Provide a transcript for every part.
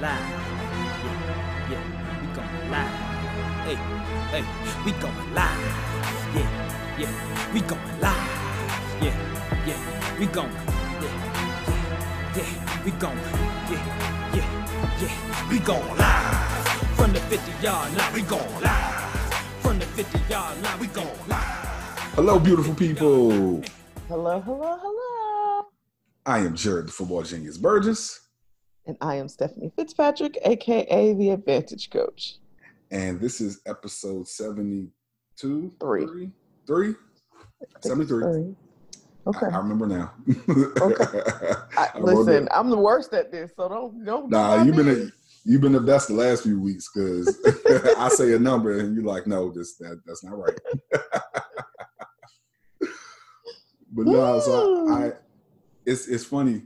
live. Yeah, yeah, we going live. Hey, hey, we going live. Yeah, yeah, we going live. Yeah, yeah, we going. Yeah, yeah, yeah, we going. Yeah, yeah, yeah, we going live. From the 50 yard line, we going live. From the 50 yard line, we going live. Hello, beautiful people. Hello, hello, hello. I am Jarrett, the football genius Burgess, And I am Stephanie Fitzpatrick, aka the Advantage Coach. and this is episode 72. Three. Three? Three? 73. Three. Okay. I, I remember now. Okay. I, I listen. I'm the worst at this, so don't don't. Nah, you've been a, you've been the best the last few weeks because I say a number and you're like, no, this that that's not right. but no, so I it's it's funny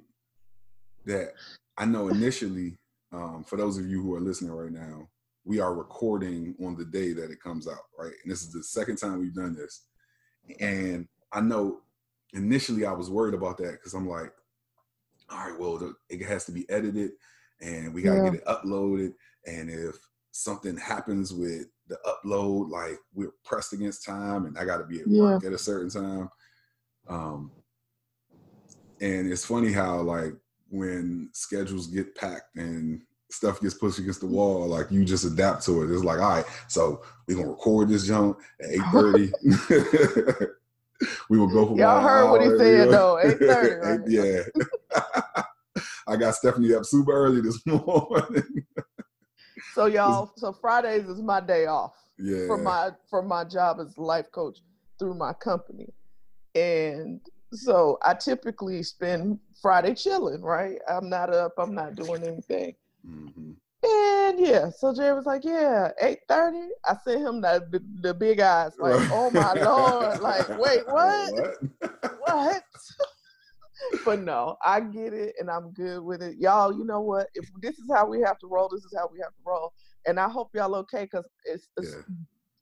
that I know initially, um, for those of you who are listening right now, we are recording on the day that it comes out, right? And this is the second time we've done this. And I know initially I was worried about that because I'm like, all right, well, it has to be edited and we got to Yeah. get it uploaded. And if something happens with the upload, like we're pressed against time and I got to be at work at a certain time. Um, and it's funny how like when schedules get packed and stuff gets pushed against the wall, like you just adapt to it. It's like, all right, so we're gonna record this jump at eight thirty. we will go for Y'all heard what he said, you know? though, 8:30, right? yeah. I got Stephanie up super early this morning. So y'all, so Fridays is my day off yeah. from my for my job as life coach through my company, and so I typically spend Friday chilling. Right, I'm not up. I'm not doing anything. Mhm. And yeah, so Jay was like, "Yeah, 8.30? I sent him the, the the big eyes, like, "Oh my lord!" Like, wait, what? What? What? but no, I get it, and I'm good with it, y'all. You know what? If this is how we have to roll, this is how we have to roll. And I hope y'all okay, cause it's, it's Yeah.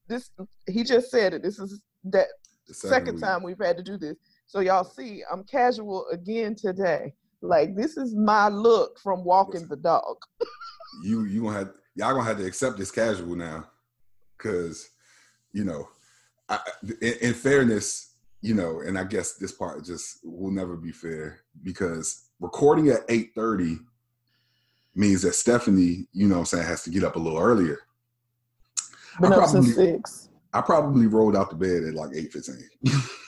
this. He just said it. This is that The second time we've had to do this. So y'all see, I'm casual again today. Like this is my look from walking the dog. you you gonna have y'all gonna have to accept this casual now, because you know, I, in, in fairness, you know, and I guess this part just will never be fair because recording at eight thirty means that Stephanie, you know, what I'm saying, has to get up a little earlier. Been I probably- six. I probably rolled out the bed at like eight fifteen.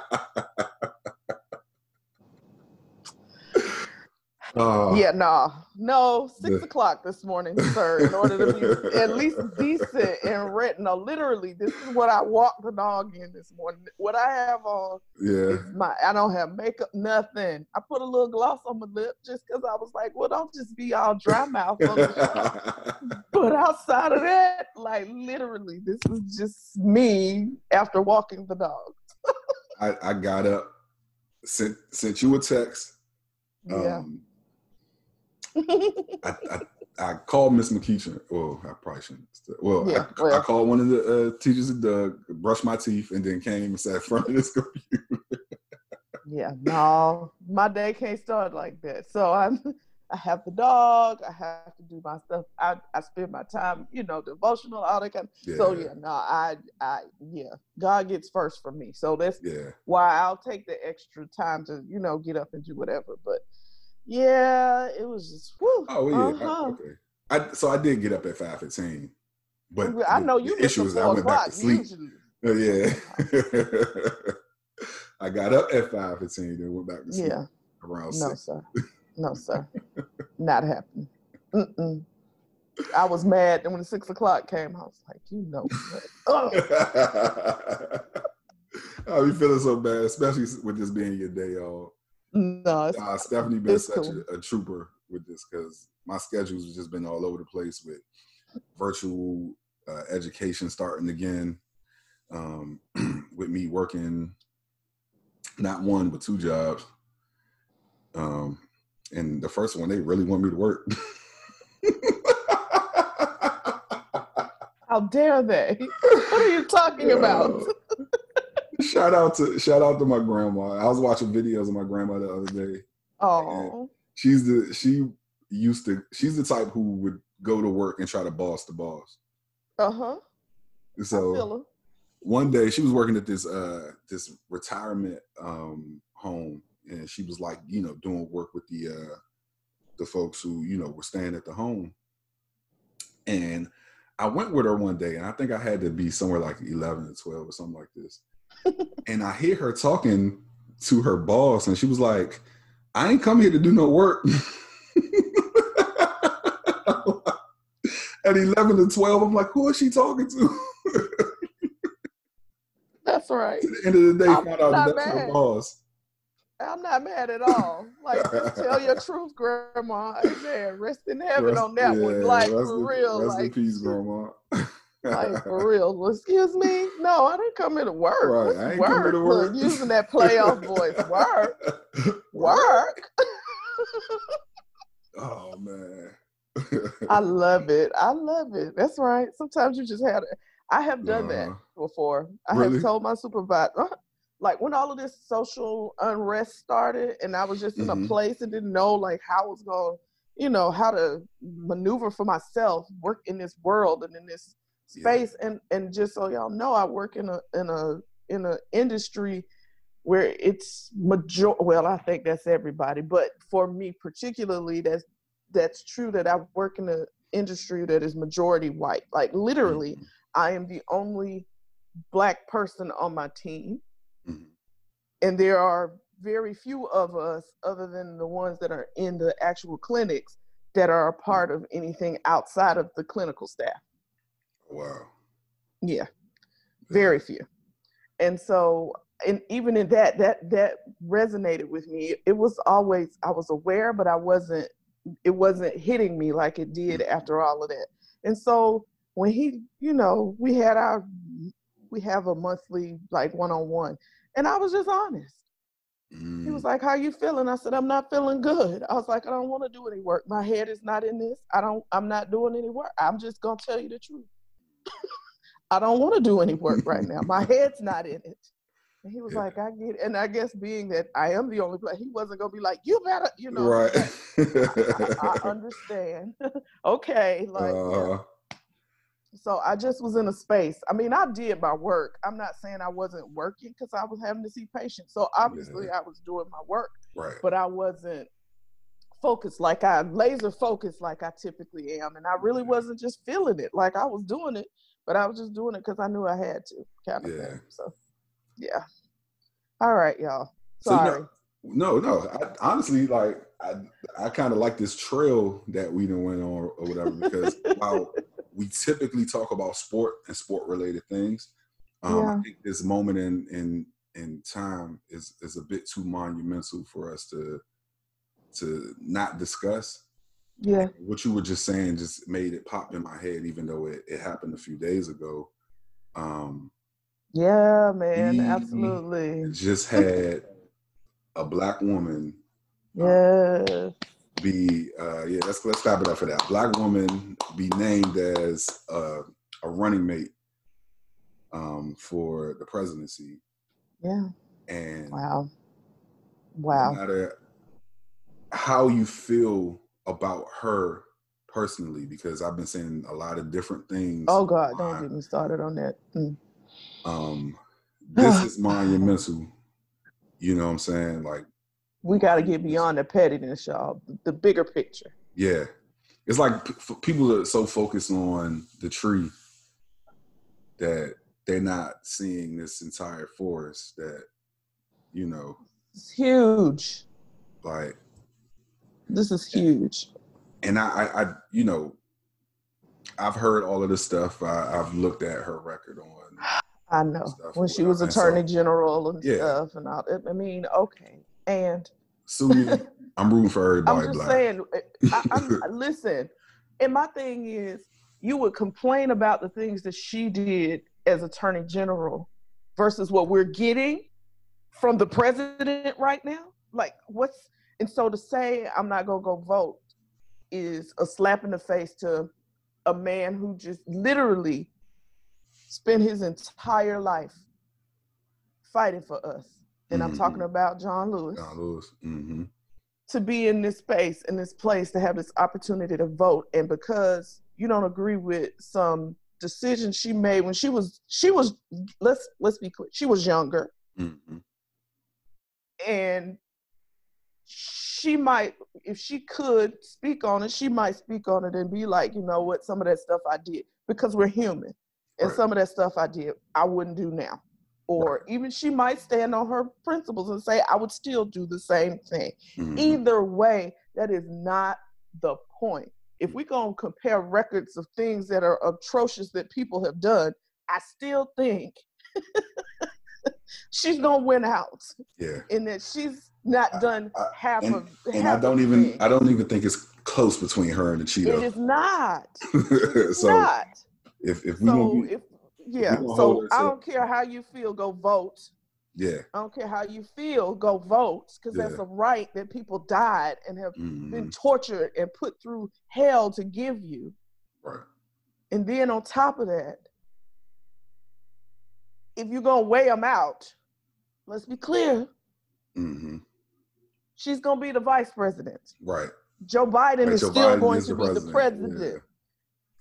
uh, Yeah, nah, no, six The- o'clock this morning, sir. In order to be at least decent and. No, literally, this is what I walked the dog in this morning. What I have on yeah. is my. I don't have makeup, nothing. I put a little gloss on my lip just because I was like, well, don't just be all dry mouth. but outside of that, like literally, this is just me after walking the dog. I, I got up, sent sent you a text. Yeah. I, I, I called Miss McKeechin. Well, I probably shouldn't. Well, Yeah, I, well. I called one of the uh, teachers at Doug, brushed my teeth, and then came and sat in front of this computer. Yeah, no, my day can't start like that. So I'm, I have the dog. I have to do my stuff. I, I spend my time, you know, devotional, all that kind. Yeah, So yeah, no, I, I, yeah, God gets first for me. So that's yeah. why I'll take the extra time to, you know, get up and do whatever. But yeah, it was just, whew, Oh yeah. Uh-huh. okay. I so I did get up at five fifteen, but I know the you missed issue the is I went back to sleep. usually. Oh, yeah. I got up at five fifteen, then went back to sleep Yeah, around no, six. sir, no, sir, not happening. Mm-mm. I was mad, and when six o'clock came, I was like, you know, what? I'll be feeling so bad, especially with this being your day off. No, it's, Uh, Stephanie been such cool. a, a trooper with this because my schedules have just been all over the place with virtual uh, education starting again, um, with me working not one but two jobs. Um, and the first one, they really want me to work. how dare they? what are you talking about? Shout out to shout out to my grandma. I was watching videos of my grandma the other day. Oh, She's the she used to. She's the type who would go to work and try to boss the boss. Uh huh. So one day she was working at this uh this retirement um home, and she was like, you know, doing work with the uh the folks who you know were staying at the home, and I went with her one day, and I think I had to be somewhere like eleven or twelve or something like this, and I hear her talking to her boss, and she was like, "I ain't come here to do no work." At eleven to twelve, I'm like, "Who is she talking to?" That's right. At the end of the day, I'm found out that's her boss. I'm not mad at all. Like, tell your truth, Grandma. Amen. Rest in heaven rest, on that yeah, one. Like, for real. Rest like, in peace, Grandma. Like, for real. Well, excuse me? No, I didn't come here to work. Right. I ain't work? Come to work. Look, using that playoff voice. Work. work. oh, man. I love it. I love it. That's right. Sometimes you just have. To. I have done uh, that uh-huh. before. I really? have told my supervisor, like when all of this social unrest started and I was just in mm-hmm. a place and didn't know like how I was going, you know, how to maneuver for myself, work in this world and in this space yeah. and and just so y'all know I work in a in a in a industry where it's major well I think that's everybody but for me particularly that's that's true that I work in an industry that is majority white like literally mm-hmm. I am the only black person on my team Mm-hmm. And there are very few of us, other than the ones that are in the actual clinics, that are a part of anything outside of the clinical staff. Wow. Yeah, very few. And so, and even in that, that that resonated with me. It was always I was aware, but I wasn't. It wasn't hitting me like it did mm-hmm. after all of that. And so when he, you know, we had our we have a monthly like one-on-one and i was just honest mm. he was mm. like how you feeling i said i'm not feeling good i was like i don't want to do any work my head is not in this i don't i'm not doing any work i'm just gonna tell you the truth i don't want to do any work right now my head's not in it and he was yeah. like, I get it. And I guess being that I am the only player, he wasn't going to be like, you better, you know. Right. I, I, I, understand. okay. Like, uh, yeah. So I just was in a space. I mean, I did my work. I'm not saying I wasn't working because I was having to see patients. So obviously yeah. I was doing my work. Right. But I wasn't focused like I laser focused like I typically am. And I really wasn't just feeling it. Like I was doing it, but I was just doing it because I knew I had to kind of yeah. thing. So yeah. All right, y'all. Sorry. So, no, no. I, honestly, like I, I kind of like this trail that we done went on or whatever because while we typically talk about sport and sport related things. Um, yeah. I think this moment in in in time is is a bit too monumental for us to to not discuss. Yeah. What you were just saying just made it pop in my head, even though it, it happened a few days ago. Um, yeah, man, absolutely. Just had a black woman. Yeah be uh, yeah let's let's stop it up for that black woman be named as uh, a running mate um, for the presidency yeah and wow wow no matter how you feel about her personally because i've been saying a lot of different things oh god don't get me started on that mm. um this is monumental you know what i'm saying like we got to get beyond the pettiness, y'all. The bigger picture. Yeah, it's like p- people are so focused on the tree that they're not seeing this entire forest. That you know, it's huge. Like this is huge. And I, I, I you know, I've heard all of this stuff. I, have looked at her record on. I know when she was attorney so, general and yeah. stuff, and all. I mean, okay, and sue. I'm rooting for everybody. I'm just black. saying. Eh, I, I'm, listen, and my thing is, you would complain about the things that she did as Attorney General versus what we're getting from the president right now. Like, what's and so to say I'm not gonna go vote is a slap in the face to a man who just literally spent his entire life fighting for us and mm-hmm. I'm talking about John Lewis. John Lewis. Mm-hmm. to be in this space, in this place, to have this opportunity to vote, and because you don't agree with some decision she made when she was she was let's let's be clear she was younger mm-hmm. and she might if she could speak on it she might speak on it and be like you know what some of that stuff i did because we're human and right. some of that stuff i did i wouldn't do now or right. even she might stand on her principles and say i would still do the same thing mm-hmm. either way that is not the point if we're going to compare records of things that are atrocious that people have done, I still think she's going to win out. Yeah. And that she's not done I, I, half and, of and half I don't even thing. I don't even think it's close between her and the Cheeto. It is not. It's so not. If if we so if, yeah, so I don't care how you feel, go vote. Yeah. I don't care how you feel, go vote because yeah. that's a right that people died and have mm-hmm. been tortured and put through hell to give you. Right. And then on top of that, if you're going to weigh them out, let's be clear. Mm-hmm. She's going to be the vice president. Right. Joe Biden is Joe still Biden going is to be president. the president. Yeah.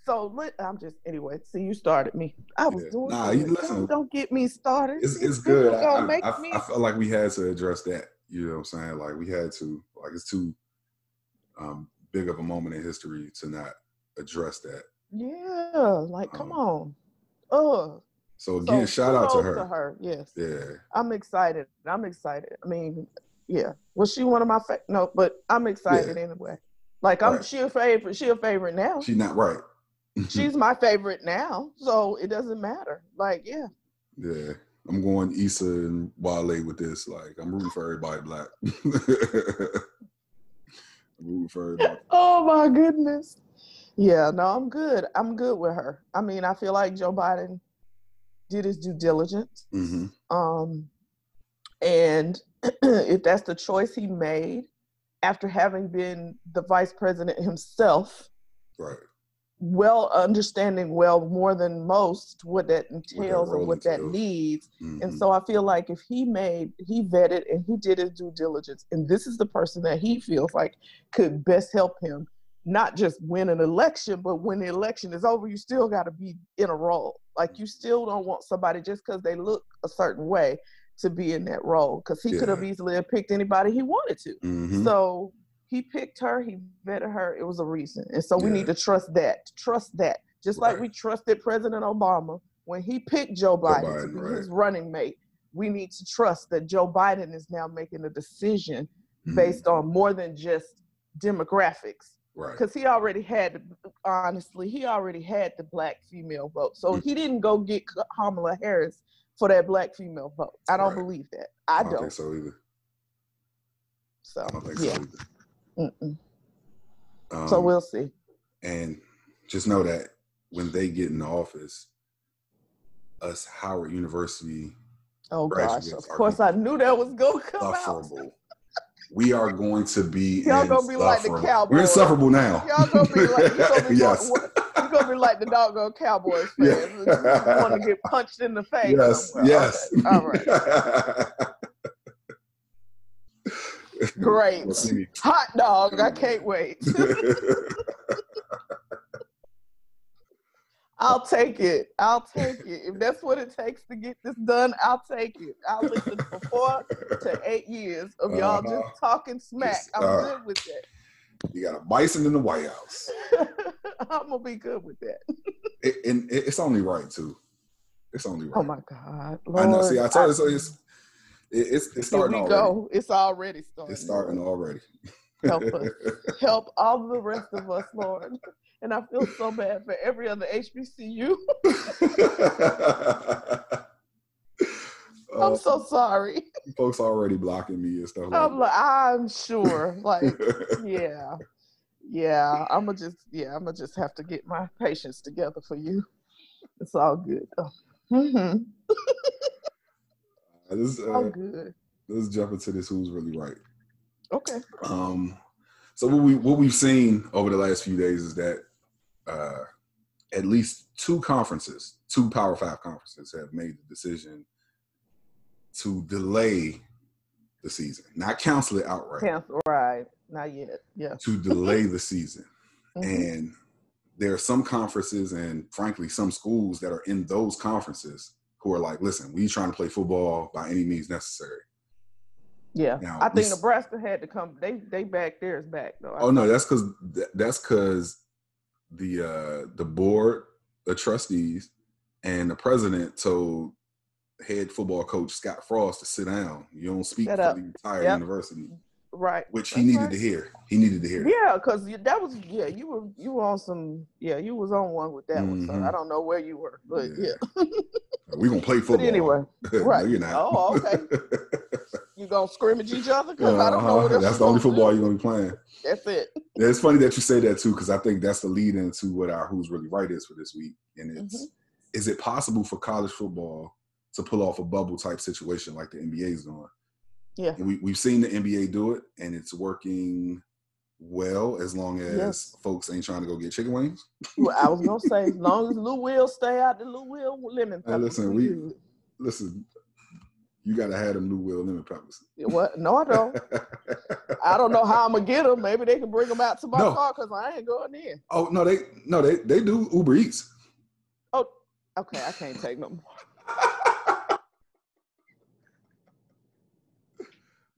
So I'm just anyway. See, you started me. I was yeah. doing. Nah, you listen. Don't, don't, get me started. It's, it's good. I, I, I, I, felt like we had to address that. You know what I'm saying? Like we had to. Like it's too um, big of a moment in history to not address that. Yeah. Like, come um, on. Oh. So again, so shout out to her. To her, yes. Yeah. I'm excited. I'm excited. I mean, yeah. Was she one of my fa- no? But I'm excited yeah. anyway. Like I'm, right. she a favorite. She a favorite now. She's not right. she's my favorite now, so it doesn't matter. Like, yeah. Yeah. I'm going Issa and Wale with this. Like, I'm rooting for everybody black. I'm rooting for everybody. Oh my goodness. Yeah, no, I'm good. I'm good with her. I mean, I feel like Joe Biden did his due diligence. Mm-hmm. Um, and if that's the choice he made after having been the vice president himself, right. well understanding well more than most what that entails what and what that needs. Mm-hmm. and so i feel like if he made he vetted and he did his due diligence and this is the person that he feels like could best help him not just win an election but when the election is over you still got to be in a role. Like you still don't want somebody just because they look a certain way to be in that role because he yeah. could have easily picked anybody he wanted to mm-hmm. so he picked her, he vetted her, it was a reason. And so we need to trust that. Trust that. Just right. like we trusted President Obama when he picked Joe Biden, Joe Biden to be right. his running mate. We need to trust that Joe Biden is now making a decision mm-hmm. based on more than just demographics. Because he already had, honestly, he already had the black female vote. So mm-hmm. he didn't go get Kamala Harris for that black female vote. I don't right. believe that. I, I don't, don't. think so either. So, yeah. So um, so we'll see. And just know that when they get in the office, us Howard University. Oh gosh! Of course, I knew that was going to come out. We are going to be. Y'all gonna be like the Cowboys. We're insufferable now. Y'all gonna be like. Gonna be Gonna be like the doggone Cowboys fans. Yeah. want to get punched in the face. Yes. Somewhere. Yes. Okay. All right. Great. Hot dog. I can't wait. I'll take it. I'll take it. If that's what it takes to get this done, I'll take it. I'll listen for four to eight years of y'all uh-huh. just talking smack. I'm uh, good with that. You got a bison in the White House. I'm gonna be good with that. it, and it's only right too. It's only oh, right. Oh my God, Lord. I know. See, I told you so. It's it, it's it's starting Here we already. go. It's already starting. It's starting already. Help us. Help all the rest of us, Lord. And I feel so bad for every other HBCU. I'm so sorry. Folks already blocking me and stuff. I'm like, I'm sure. Like, yeah, yeah. I'm gonna just, yeah, I'm gonna just have to get my patience together for you. It's all good. Oh. Mm-hmm. Let's, uh, oh, good. Let's jump into this. Who's really right? Okay. Um. So what we what we've seen over the last few days is that uh, at least two conferences, two Power Five conferences, have made the decision to delay the season, not cancel it outright. Cancel, right? Not yet. Yeah. To delay the season, mm-hmm. and there are some conferences and frankly some schools that are in those conferences who are like, listen, we trying to play football by any means necessary. Yeah, now, I think we, Nebraska had to come. They they back theirs back though. I oh no, that's because that's because the uh the board, the trustees, and the president told head football coach Scott Frost to sit down. You don't speak for the entire yep. university. Right. Which he needed right. to hear. He needed to hear. Yeah, because that was yeah, you were you were on some yeah, you was on one with that mm-hmm. one. So I mm-hmm. don't know where you were, but yeah. yeah. we gonna play football. But anyway, right. no, you're not. Oh, okay. you gonna scrimmage each other? Because uh-huh. I don't know what uh-huh. That's the only football you're gonna be playing. That's it. It's funny that you say that too, because I think that's the lead into what our Who's Really Right is for this week. And it's mm-hmm. is it possible for college football to pull off a bubble type situation like the NBA is doing? Yeah. And we, we've seen the NBA do it and it's working well as long as yes. folks ain't trying to go get chicken wings. well, I was gonna say as long as Lou Will stay out the Lou Will lemon Hey, listen, we listen. You gotta have them Lou Will lemon peppers. What? No, I don't. I don't know how I'm gonna get them. Maybe they can bring them out to my no. car because I ain't going in. Oh no, they no they they do Uber Eats. Oh, okay. I can't take no more.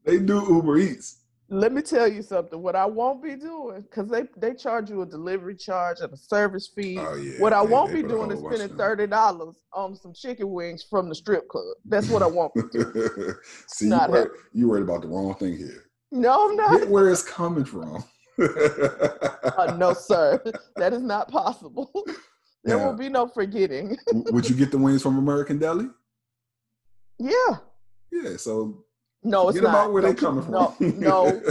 They do Uber Eats. Let me tell you something. What I won't be doing, because they, they charge you a delivery charge and a service fee. Oh, yeah, what I won't be doing is spending thirty dollars on some chicken wings from the strip club. That's what I won't be doing. See, you worried, you worried about the wrong thing here. No, I'm not. Get where it's coming from. uh, no, sir. That is not possible. there will be no forgetting. would you get the wings from American Deli? Yeah. Yeah. So no, it's Forget not. about where they coming from. No, no,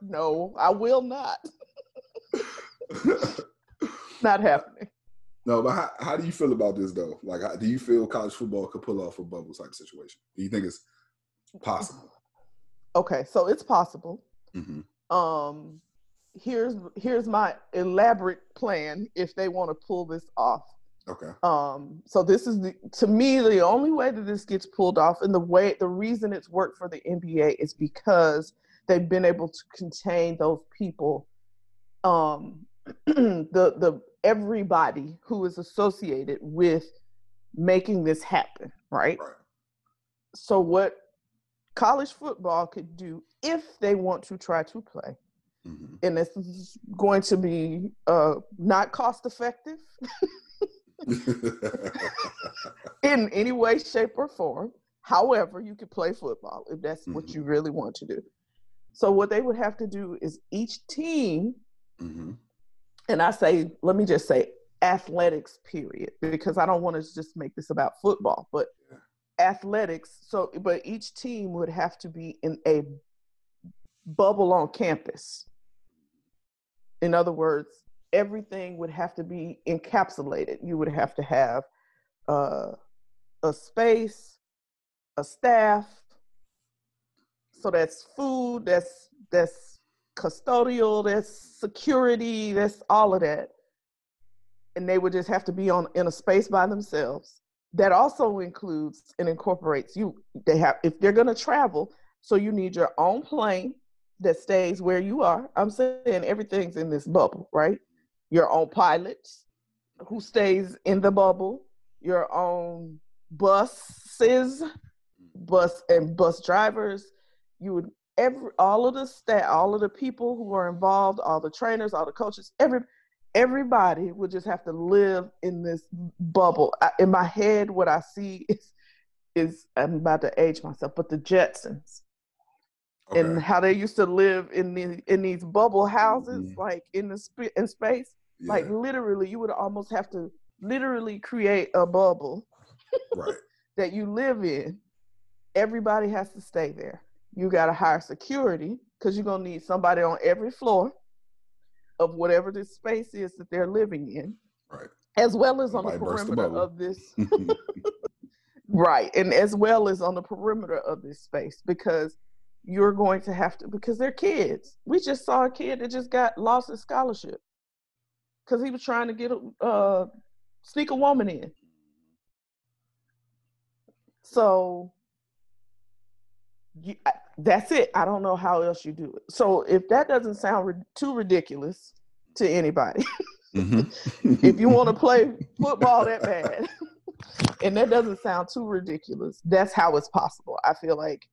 no. I will not. not happening. No, but how, how do you feel about this though? Like, how, do you feel college football could pull off a bubble type situation? Do you think it's possible? Okay, so it's possible. Mm-hmm. Um, here's here's my elaborate plan if they want to pull this off. Okay. Um, so this is the to me the only way that this gets pulled off, and the way the reason it's worked for the NBA is because they've been able to contain those people, um, the the everybody who is associated with making this happen, right? right? So what college football could do if they want to try to play, mm-hmm. and this is going to be uh, not cost effective. in any way, shape, or form. However, you could play football if that's mm-hmm. what you really want to do. So, what they would have to do is each team, mm-hmm. and I say, let me just say athletics, period, because I don't want to just make this about football, but athletics. So, but each team would have to be in a bubble on campus. In other words, everything would have to be encapsulated. You would have to have uh, a space, a staff. So that's food, that's that's custodial, that's security, that's all of that. And they would just have to be on in a space by themselves. That also includes and incorporates you. They have if they're gonna travel, so you need your own plane that stays where you are. I'm saying everything's in this bubble, right? Your own pilots who stays in the bubble, your own buses, bus and bus drivers. You would every all of the staff, all of the people who are involved, all the trainers, all the coaches, every everybody would just have to live in this bubble. I, in my head, what I see is is I'm about to age myself, but the Jetsons. Okay. And how they used to live in the in these bubble houses, mm-hmm. like in the sp- in space, yeah. like literally, you would almost have to literally create a bubble right. that you live in. Everybody has to stay there. You got to hire security because you're gonna need somebody on every floor of whatever this space is that they're living in, right? As well as on the perimeter the of this, right? And as well as on the perimeter of this space because you're going to have to because they're kids. We just saw a kid that just got lost his scholarship because he was trying to get a uh, sneak a woman in. So you, that's it. I don't know how else you do it. So if that doesn't sound ri- too ridiculous to anybody, mm-hmm. if you want to play football that bad, and that doesn't sound too ridiculous, that's how it's possible. I feel like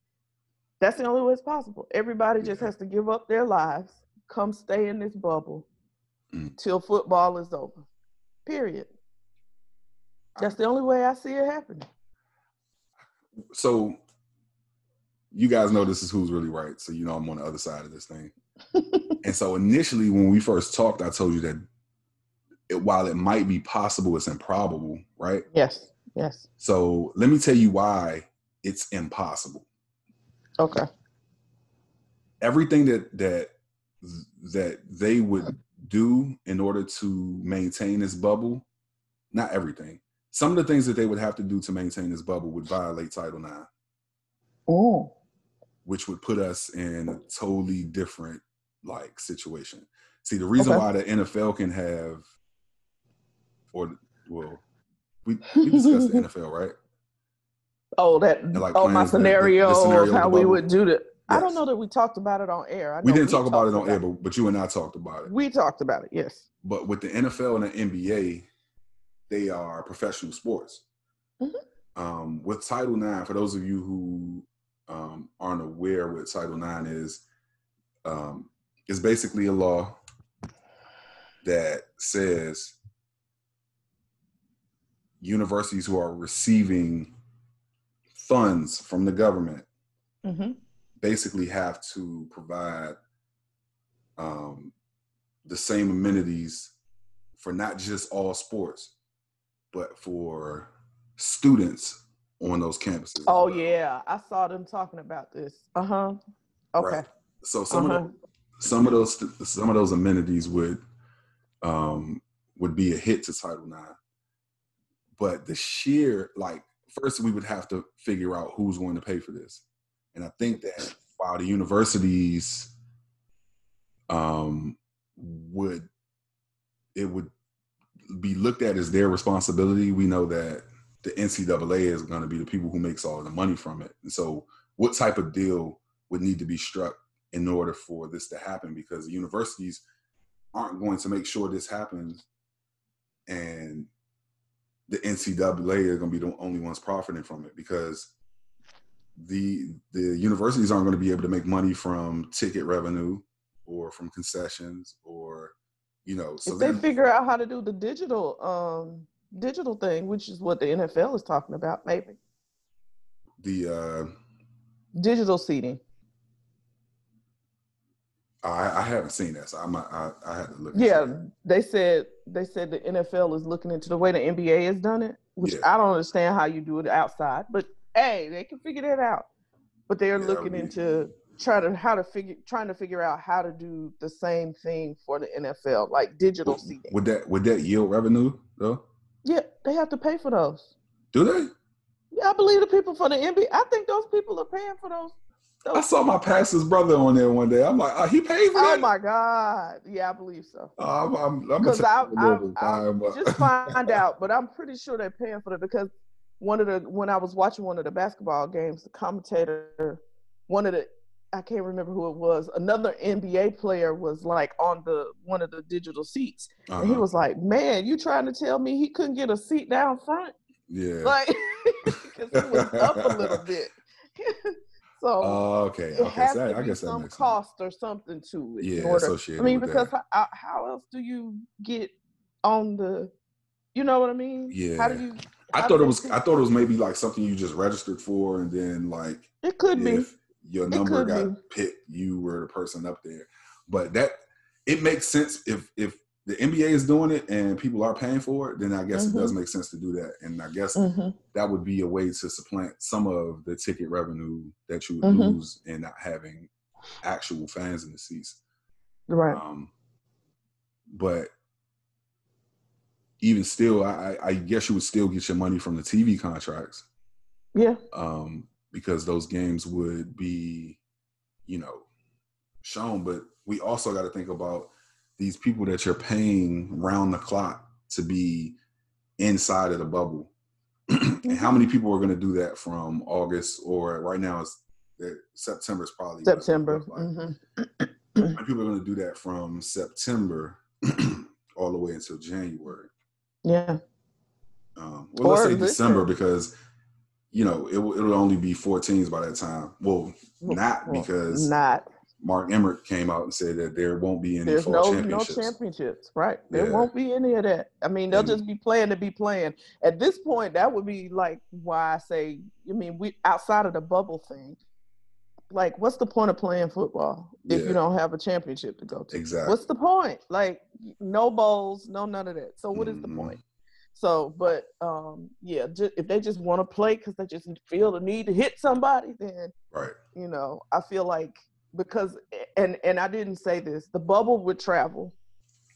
that's the only way it's possible. Everybody just has to give up their lives, come stay in this bubble mm. till football is over. Period. That's the only way I see it happening. So you guys know this is who's really right. So you know I'm on the other side of this thing. and so initially when we first talked, I told you that it, while it might be possible, it's improbable, right? Yes. Yes. So let me tell you why it's impossible. Okay. Everything that that that they would do in order to maintain this bubble, not everything. Some of the things that they would have to do to maintain this bubble would violate Title IX. Oh which would put us in a totally different like situation. See, the reason okay. why the NFL can have, or well, we, we discussed the NFL, right? Oh, that like oh my scenario, the, the scenario how we would do that. Yes. I don't know that we talked about it on air. we didn't we talk about it on air, but, but you and I talked about it. We talked about it, yes. But with the NFL and the NBA, they are professional sports. Mm-hmm. Um, with Title IX, for those of you who um, aren't aware what Title IX is, um, it's basically a law that says universities who are receiving funds from the government mm-hmm. basically have to provide um, the same amenities for not just all sports, but for students on those campuses. Oh yeah, I saw them talking about this. Uh huh. Okay. Right. So some uh-huh. of the, some of those some of those amenities would um would be a hit to Title IX, but the sheer like first we would have to figure out who's going to pay for this, and I think that while the universities um would it would be looked at as their responsibility, we know that the NCAA is going to be the people who makes all the money from it. And so, what type of deal would need to be struck in order for this to happen? Because the universities aren't going to make sure this happens, and the NCAA are going to be the only ones profiting from it because the the universities aren't going to be able to make money from ticket revenue or from concessions or you know so if they figure out how to do the digital um digital thing, which is what the NFL is talking about, maybe. The uh, digital seating. I, I haven't seen that, so I'm, I I had to look. Yeah, they said they said the NFL is looking into the way the NBA has done it, which yeah. I don't understand how you do it outside, but hey, they can figure that out. But they're yeah, looking into trying to how to figure trying to figure out how to do the same thing for the NFL, like digital seating. Would that would that yield revenue though? Yeah, they have to pay for those. Do they? Yeah, I believe the people for the NBA. I think those people are paying for those. I saw my pastor's brother on there one day. I'm like, oh, he paid for oh that. Oh my god! Yeah, I believe so. Uh, I'm, I'm, I'm gonna I, I, time, just find out, but I'm pretty sure they're paying for it because one of the when I was watching one of the basketball games, the commentator, one of the I can't remember who it was. Another NBA player was like on the one of the digital seats, uh-huh. and he uh-huh. was like, "Man, you trying to tell me he couldn't get a seat down front?" Yeah, like because he was up a little bit. so uh, okay, it okay, has so to I, be guess some cost or something to it. Yeah, order, associated. I mean, because how, how else do you get on the? You know what I mean? Yeah. How do you? I thought it was. I thought it was maybe like something you just registered for, and then like it could if, be your number got be. picked, you were the person up there. But that it makes sense if if the NBA is doing it and people are paying for it, then I guess mm-hmm. it does mm-hmm. make sense to do that. And I guess mm-hmm. that would be a way to supplant some of the ticket revenue that you would mm-hmm. lose in not having actual fans in the seats. Right. Um, but even still, I, I guess you would still get your money from the TV contracts. Yeah. Um, because those games would be, you know, shown. But we also got to think about these people that you're paying round the clock to be inside of the bubble. and how many people are going to do that from August or right now it's September is probably September. Mm-hmm. people are going to do that from September all the way until January. Yeah. Um, well, or let's say December because you know it will, it'll only be four teams by that time. Well, not because not Mark Emmert came out and said that there won't be any There's no no championships, right? There yeah. won't be any of that. I mean, they'll and, just be playing to be playing. At this point, that would be like why I say, I mean, we outside of the bubble thing. Like, what's the point of playing football if yeah. you don't have a championship to go to? Exactly. What's the point? Like, no bowls, no none of that. So, what mm-hmm. is the mm-hmm. point? So, but um, yeah, just, if they just want to play because they just feel the need to hit somebody, then right. You know, I feel like because and and I didn't say this, the bubble would travel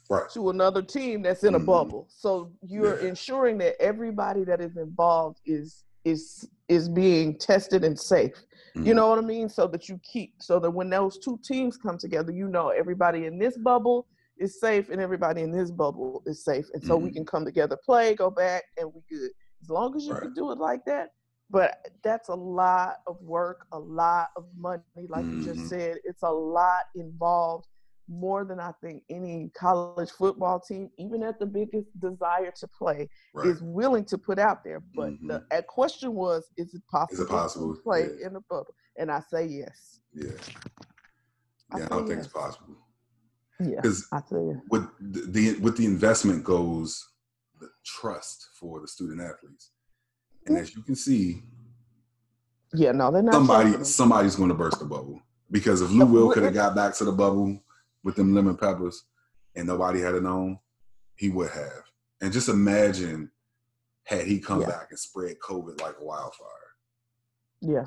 right. to another team that's in mm-hmm. a bubble. So you're yeah. ensuring that everybody that is involved is is is being tested and safe. Mm-hmm. You know what I mean? So that you keep so that when those two teams come together, you know everybody in this bubble is safe and everybody in this bubble is safe. And so mm-hmm. we can come together, play, go back, and we good. As long as you right. can do it like that. But that's a lot of work, a lot of money. Like mm-hmm. you just mm-hmm. said, it's a lot involved, more than I think any college football team, even at the biggest desire to play, right. is willing to put out there. But mm-hmm. the question was, is it possible, is it possible? to play yeah. in the bubble? And I say yes. Yeah. Yeah, I, I don't yes. think it's possible. Yeah, because with the, the with the investment goes the trust for the student athletes, and as you can see, yeah, no, they're not. Somebody somebody's going to burst the bubble because if Lou Will could have got back to the bubble with them lemon peppers, and nobody had it known, he would have. And just imagine had he come yeah. back and spread COVID like a wildfire. Yeah.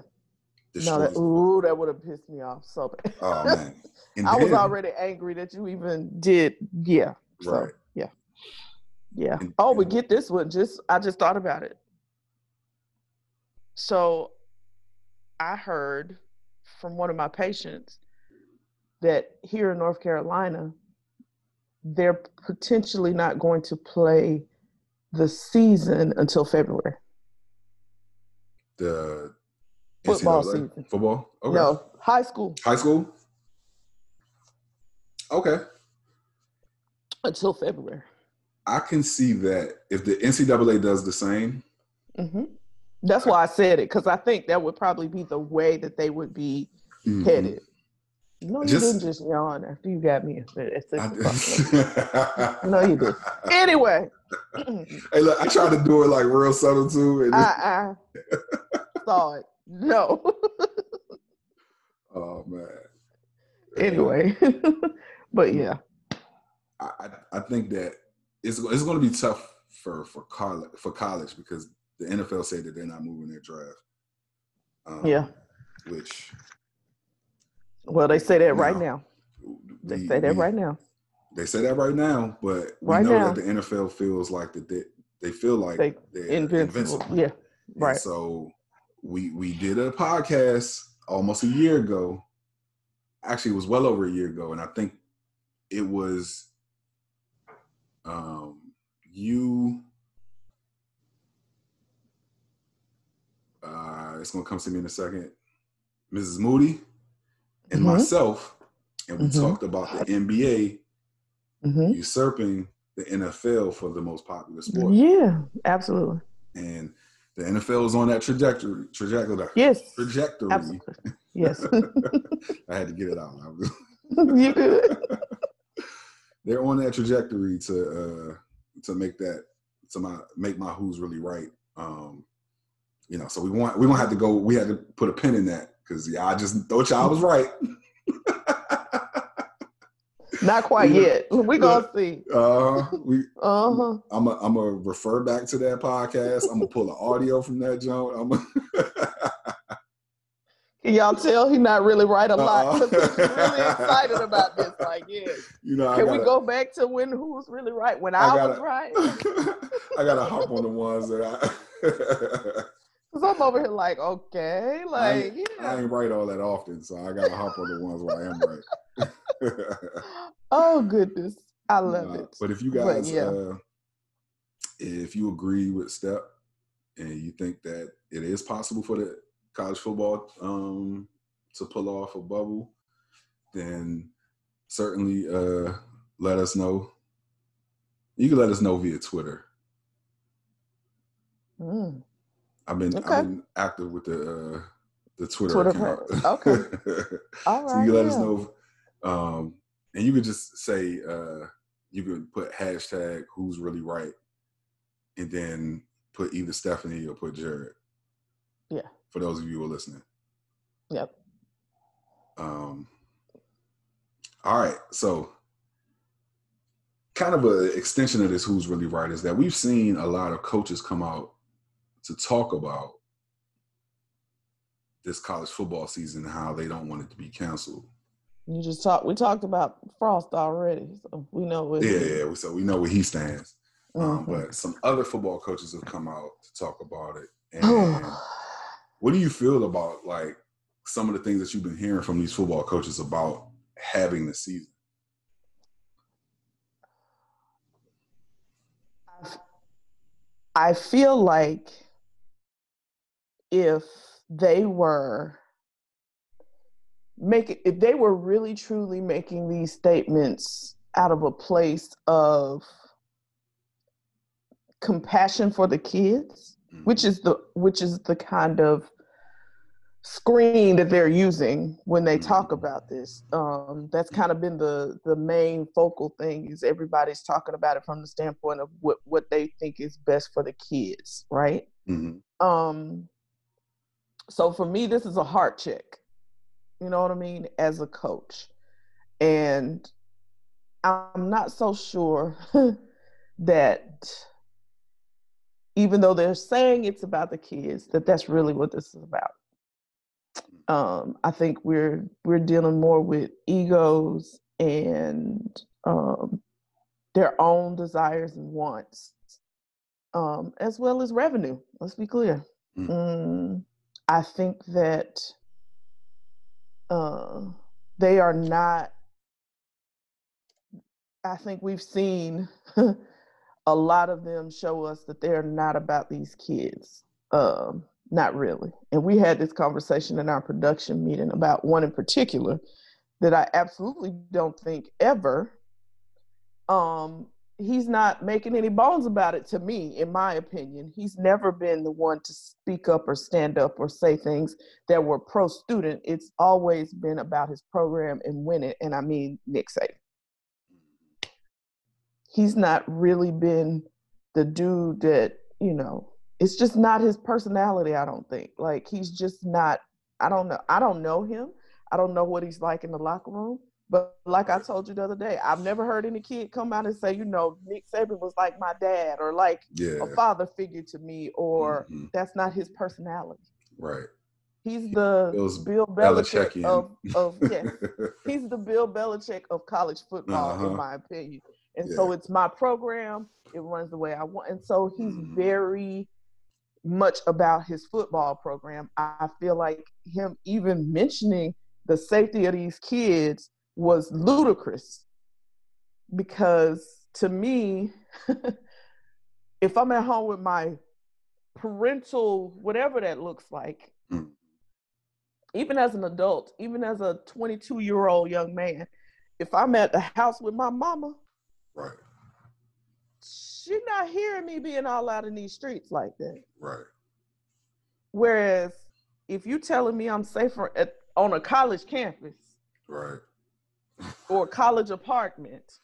No, that, ooh, that would have pissed me off so bad. Oh man, I was already angry that you even did. Yeah, so, right. Yeah, yeah. And, oh, but get this one. Just I just thought about it. So, I heard from one of my patients that here in North Carolina, they're potentially not going to play the season until February. The football season. Football? Okay. No, high school. High school? Okay. Until February. I can see that if the NCAA does the same. Mm-hmm. That's why I said it because I think that would probably be the way that they would be mm-hmm. headed. No, you just, didn't just yawn after you got me. no, you did. Anyway. hey, look, I tried to do it like real subtle too. And I, I saw it. No. oh man. Anyway, but yeah. I, I think that it's it's going to be tough for for college for college because the NFL said that they're not moving their draft. Um, yeah. Which. Well, they say that right now. They we, say that we, right now. They say that right now, but right we know now, that the NFL feels like that they, they feel like they, are invincible. invincible. Yeah. Right. And so we we did a podcast almost a year ago. Actually, it was well over a year ago, and I think it was um, you. Uh, it's gonna come to me in a second, Mrs. Moody, and mm-hmm. myself, and we mm-hmm. talked about the NBA mm-hmm. usurping the NFL for the most popular sport. Yeah, absolutely. And the NFL is on that trajectory. Trajectory. Yes. Trajectory. Absolutely. Yes. I had to get it out. you good. They're on that trajectory to uh to make that to my make my who's really right. Um, you know, so we want we won't have to go. We had to put a pin in that because yeah, I just thought y'all was right. Not quite yeah. yet. We gonna see. Uh, we. Uh huh. I'm a, I'm gonna refer back to that podcast. I'm gonna pull an audio from that joint. I'm. A Can y'all tell he's not really right a lot? Uh-uh. he's really excited about this. Like, yeah. You know, can gotta, we go back to when who was really right? When I, I gotta, was right. I gotta hop on the ones that I. Cause I'm over here like, okay, like I ain't, yeah. I ain't right all that often, so I gotta hop on the ones where I am right. oh goodness, I love uh, it. But if you guys, yeah. uh, if you agree with Step and you think that it is possible for the college football um, to pull off a bubble, then certainly uh, let us know. You can let us know via Twitter. Mm. I've been okay. I've been active with the uh, the Twitter, Twitter account. Okay. All right. so you let yeah. us know, um, and you could just say uh, you could put hashtag Who's Really Right, and then put either Stephanie or put Jarrett. Yeah. For those of you who are listening. Yep. Um. All right, so kind of an extension of this who's really right is that we've seen a lot of coaches come out to talk about this college football season and how they don't want it to be canceled. You just talked. We talked about Frost already, so we know. What yeah, yeah. So we know where he stands. Um, mm-hmm. Um, but some other football coaches have come out to talk about it. And what do you feel about like some of the things that you've been hearing from these football coaches about having the season? I feel like if they were making if they were really truly making these statements out of a place of compassion for the kids mm-hmm. which is the which is the kind of screen that they're using when they talk mm-hmm. about this um, that's kind of been the the main focal thing is everybody's talking about it from the standpoint of what what they think is best for the kids right mm-hmm. um so for me this is a heart check you know what i mean as a coach and i'm not so sure that even though they're saying it's about the kids that that's really what this is about um, I think we're we're dealing more with egos and um, their own desires and wants, um, as well as revenue. Let's be clear. Mm. Mm, I think that uh, they are not. I think we've seen a lot of them show us that they're not about these kids. Um, not really. And we had this conversation in our production meeting about one in particular that I absolutely don't think ever um he's not making any bones about it to me in my opinion. He's never been the one to speak up or stand up or say things that were pro student it's always been about his program and winning and i mean nick saban. He's not really been the dude that you know it's just not his personality i don't think. Like he's just not i don't know i don't know him. I don't know what he's like in the locker room but like i told you the other day i've never heard any kid come out and say you know nick saban was like my dad or like yeah. a father figure to me or mm-hmm. that's not his personality right He's the Bill Belichick of, of yes. He's the Bill Belichick of college football, uh-huh. in my opinion. And yeah. so it's my program. It runs the way I want. And so he's mm-hmm. very much about his football program. I feel like him even mentioning the safety of these kids was ludicrous because to me, if I'm at home with my parental, whatever that looks like, mm. even as an adult, even as a 22 year old young man, if I'm at the house with my mama, right she's not hearing me being all out in these streets like that. Right. Whereas if you telling me I'm safer at, on a college campus, right, or college apartment,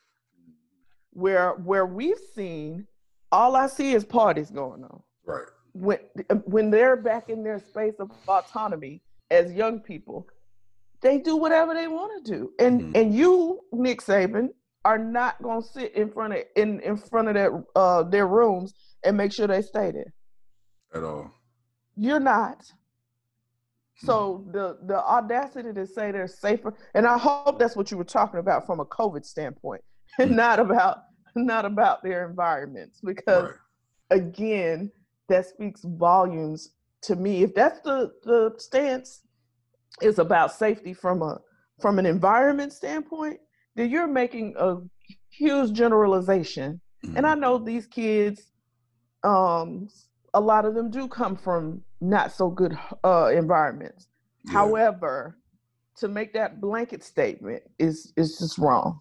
where where we've seen all I see is parties going on. Right. When when they're back in their space of autonomy as young people, they do whatever they want to do. And mm-hmm. and you, Nick Saban, are not going to sit in front of in in front of their uh their rooms and make sure they stay there at all. You're not. So hmm. the the audacity to say they're safer, and I hope that's what you were talking about from a COVID standpoint, and hmm. not about not about their environments, because right. again, that speaks volumes to me. If that's the the stance is about safety from a from an environment standpoint, then you're making a huge generalization. Mm-hmm. And I mm-hmm. know these kids, um, a lot of them do come from not so good uh, environments. Yeah. However, to make that blanket statement is is just wrong.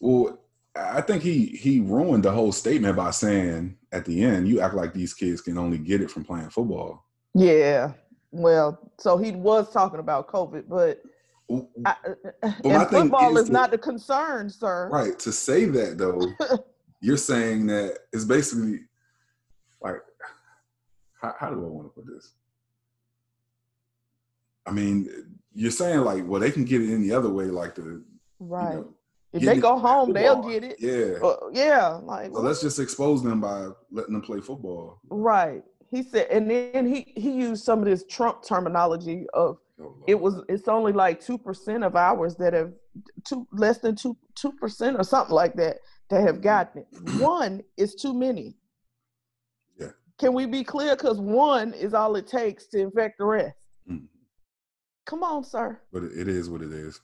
Well, I think he he ruined the whole statement by saying at the end, "You act like these kids can only get it from playing football." Yeah, well, so he was talking about COVID, but I, and football is, is not the concern, sir. Right. To say that though, you're saying that it's basically how, how do I want to put this? I mean, you're saying like, well, they can get it any other way, like the right. You know, if they go home, they'll get it. Yeah. Uh, yeah. Like, so let's just expose them by letting them play football. Right. He said, and then he he used some of this Trump terminology of oh, it was it's only like two percent of ours that have two less than two two percent or something like that that have gotten it. One is too many. Can we be clear? Because one is all it takes to infect the rest. Mm. Come on, sir. But it is what it is.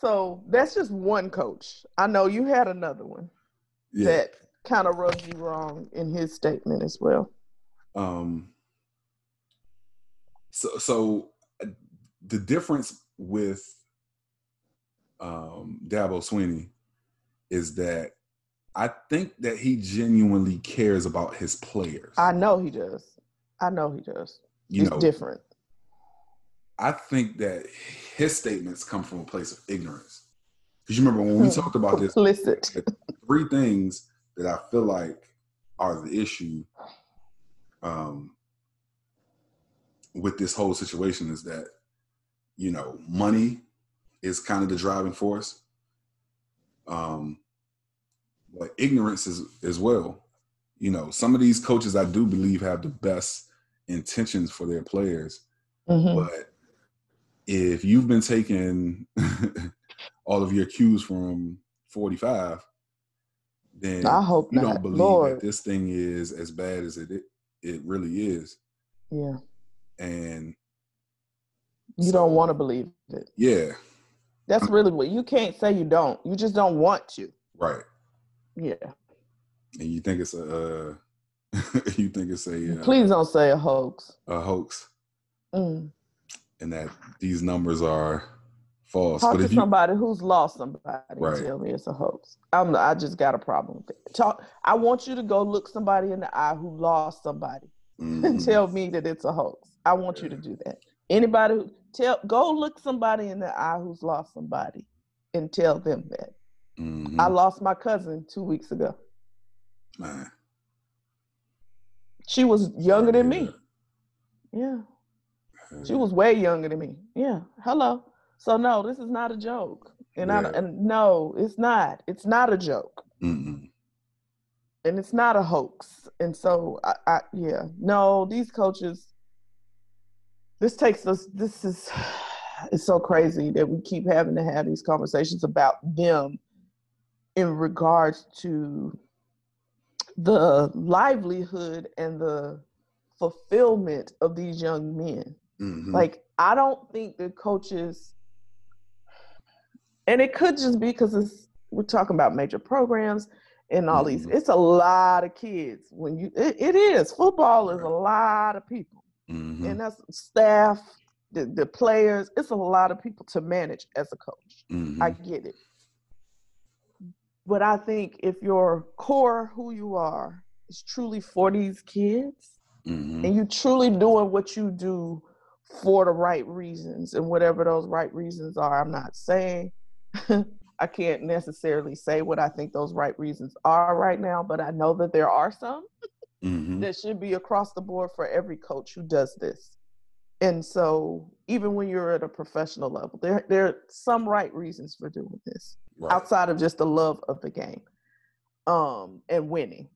So that's just one coach. I know you had another one yeah. that kind of rubbed you wrong in his statement as well. Um. So, so uh, the difference with um, Dabo Swinney is that I think that he genuinely cares about his players. I know he does. I know he does. You it's know, different. I think that his statements come from a place of ignorance. Because you remember when we hmm. talked about this, three things that I feel like are the issue um, with this whole situation is that, you know, money is kind of the driving force. Um, but ignorance is as well. You know, some of these coaches I do believe have the best intentions for their players, mm-hmm. but if you've been taking all of your cues from 45, then I hope you not. don't believe Lord. that this thing is as bad as it it really is. Yeah. And you so, don't want to believe it. Yeah. That's really what you can't say you don't. You just don't want to. Right. Yeah. And you think it's a uh, you think it's a uh, please don't say a hoax. A hoax. Mm and that these numbers are false. Talk but to somebody who's lost somebody right. tell me it's a hoax. I'm, I just got a problem with it. Talk. I want you to go look somebody in the eye who lost somebody mm-hmm. and tell me that it's a hoax. I want yeah. you to do that. Anybody who tell go look somebody in the eye who's lost somebody and tell them that. Mm-hmm. I lost my cousin two weeks ago. Man. She was younger than me. Yeah. She was way younger than me. Yeah. Hello. So no, this is not a joke. And yeah. I and no, it's not. It's not a joke. Mm-mm. And it's not a hoax. And so I, I yeah, no, these coaches this takes us this is it's so crazy that we keep having to have these conversations about them in regards to the livelihood and the fulfillment of these young men. Mm-hmm. Like, I don't think the coaches, and it could just be because we're talking about major programs and all mm-hmm. these. It's a lot of kids. When you, it, it is football is a lot of people, mm-hmm. and that's staff, the, the players. It's a lot of people to manage as a coach. I mm-hmm. get it, but I think if your core, who you are, is truly for these kids, mm-hmm. and you truly doing what you do for the right reasons and whatever those right reasons are i'm not saying i can't necessarily say what i think those right reasons are right now but i know that there are some mm-hmm. that should be across the board for every coach who does this and so even when you're at a professional level there there are some right reasons for doing this right. outside of just the love of the game um and winning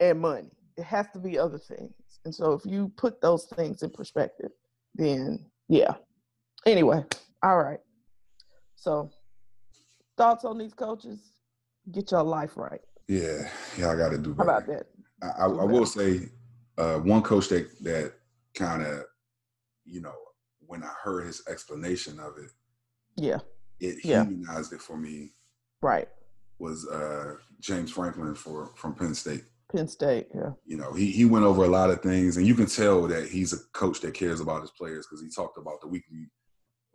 and money it has to be other things and so if you put those things in perspective then yeah. Anyway, all right. So thoughts on these coaches? Get your life right. Yeah, yeah, I got to do. Better. How about that? I, I, I will say uh, one coach that that kind of, you know, when I heard his explanation of it, yeah, it yeah. humanized it for me. Right. Was uh, James Franklin for from Penn State. Penn State, yeah. You know, he he went over a lot of things, and you can tell that he's a coach that cares about his players because he talked about the weekly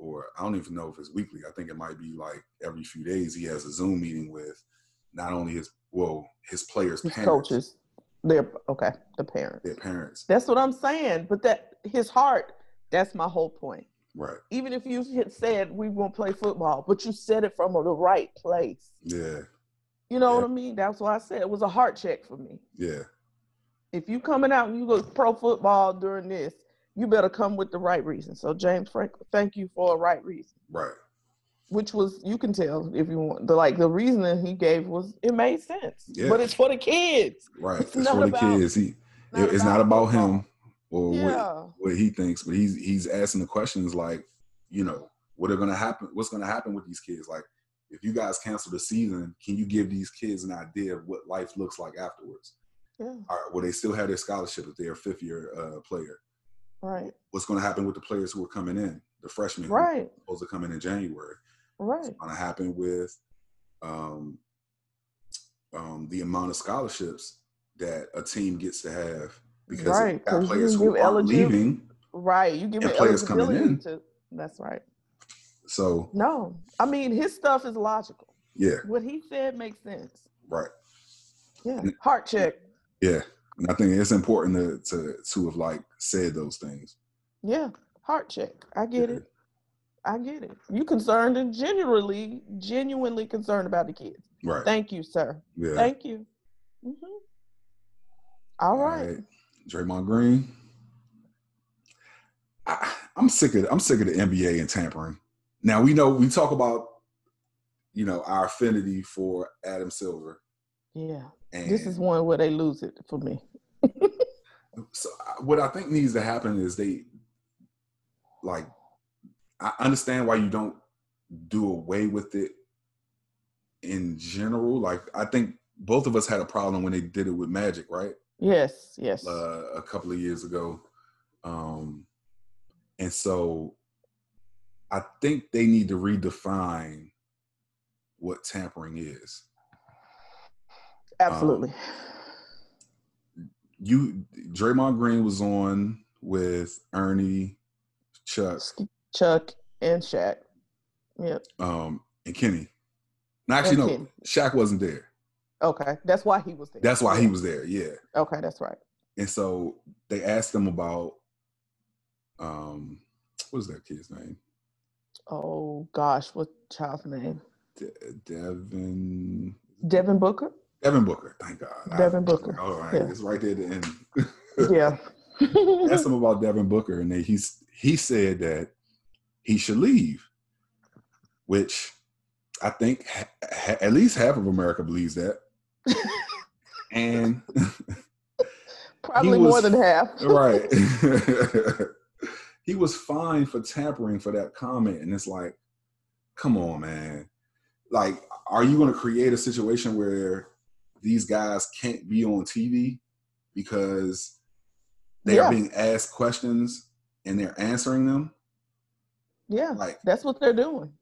or I don't even know if it's weekly. I think it might be like every few days. He has a Zoom meeting with not only his well his players, his parents, coaches, their okay, the parents, their parents. That's what I'm saying. But that his heart. That's my whole point. Right. Even if you had said we won't play football, but you said it from the right place. Yeah. You know yeah. what I mean? That's why I said it was a heart check for me. Yeah. If you coming out and you go pro football during this, you better come with the right reason. So James Franklin, thank you for a right reason. Right. Which was you can tell if you want the like the reasoning he gave was it made sense. Yeah. But it's for the kids. Right. It's, it's for the kids. He not it's about not about football. him or yeah. what, what he thinks, but he's he's asking the questions like, you know, what are gonna happen? What's gonna happen with these kids? Like, if you guys cancel the season, can you give these kids an idea of what life looks like afterwards? Yeah. will they still have their scholarship if they're a fifth year uh, player? Right. What's going to happen with the players who are coming in, the freshmen right. supposed to come in in January? Right. What's going to happen with um, um, the amount of scholarships that a team gets to have because right. got players who are leaving. Right. You give and players coming in. To, that's right. So no, I mean his stuff is logical. Yeah. What he said makes sense. Right. Yeah. Heart check. Yeah. And I think it's important to to to have like said those things. Yeah, heart check. I get yeah. it. I get it. You concerned and genuinely, genuinely concerned about the kids. Right. Thank you, sir. Yeah. Thank you. Mm-hmm. All, All right. right. Draymond Green. I, I'm sick of I'm sick of the NBA and tampering. Now we know we talk about, you know, our affinity for Adam Silver. Yeah. And this is one where they lose it for me. so what I think needs to happen is they like I understand why you don't do away with it in general. Like I think both of us had a problem when they did it with Magic, right? Yes, yes. Uh, a couple of years ago. Um and so I think they need to redefine what tampering is. Absolutely. Um, you Draymond Green was on with Ernie, Chuck, Chuck, and Shaq. Yep. Um, and Kenny. No, actually, no, Kenny. Shaq wasn't there. Okay, that's why he was there. That's why he was there. Yeah. Okay, that's right. And so they asked him about, um, what is that kid's name? Oh gosh, what child's name? De- Devin. Devin Booker. Devin Booker, thank God. Devin I, Booker. All right, yeah. it's right there at the end. yeah. Asked him about Devin Booker, and they, he's he said that he should leave, which I think ha, ha, at least half of America believes that, and probably was, more than half. right. he was fined for tampering for that comment, and it's like, come on, man. Like, are you going to create a situation where these guys can't be on TV because they yeah. are being asked questions and they're answering them. Yeah, like that's what they're doing.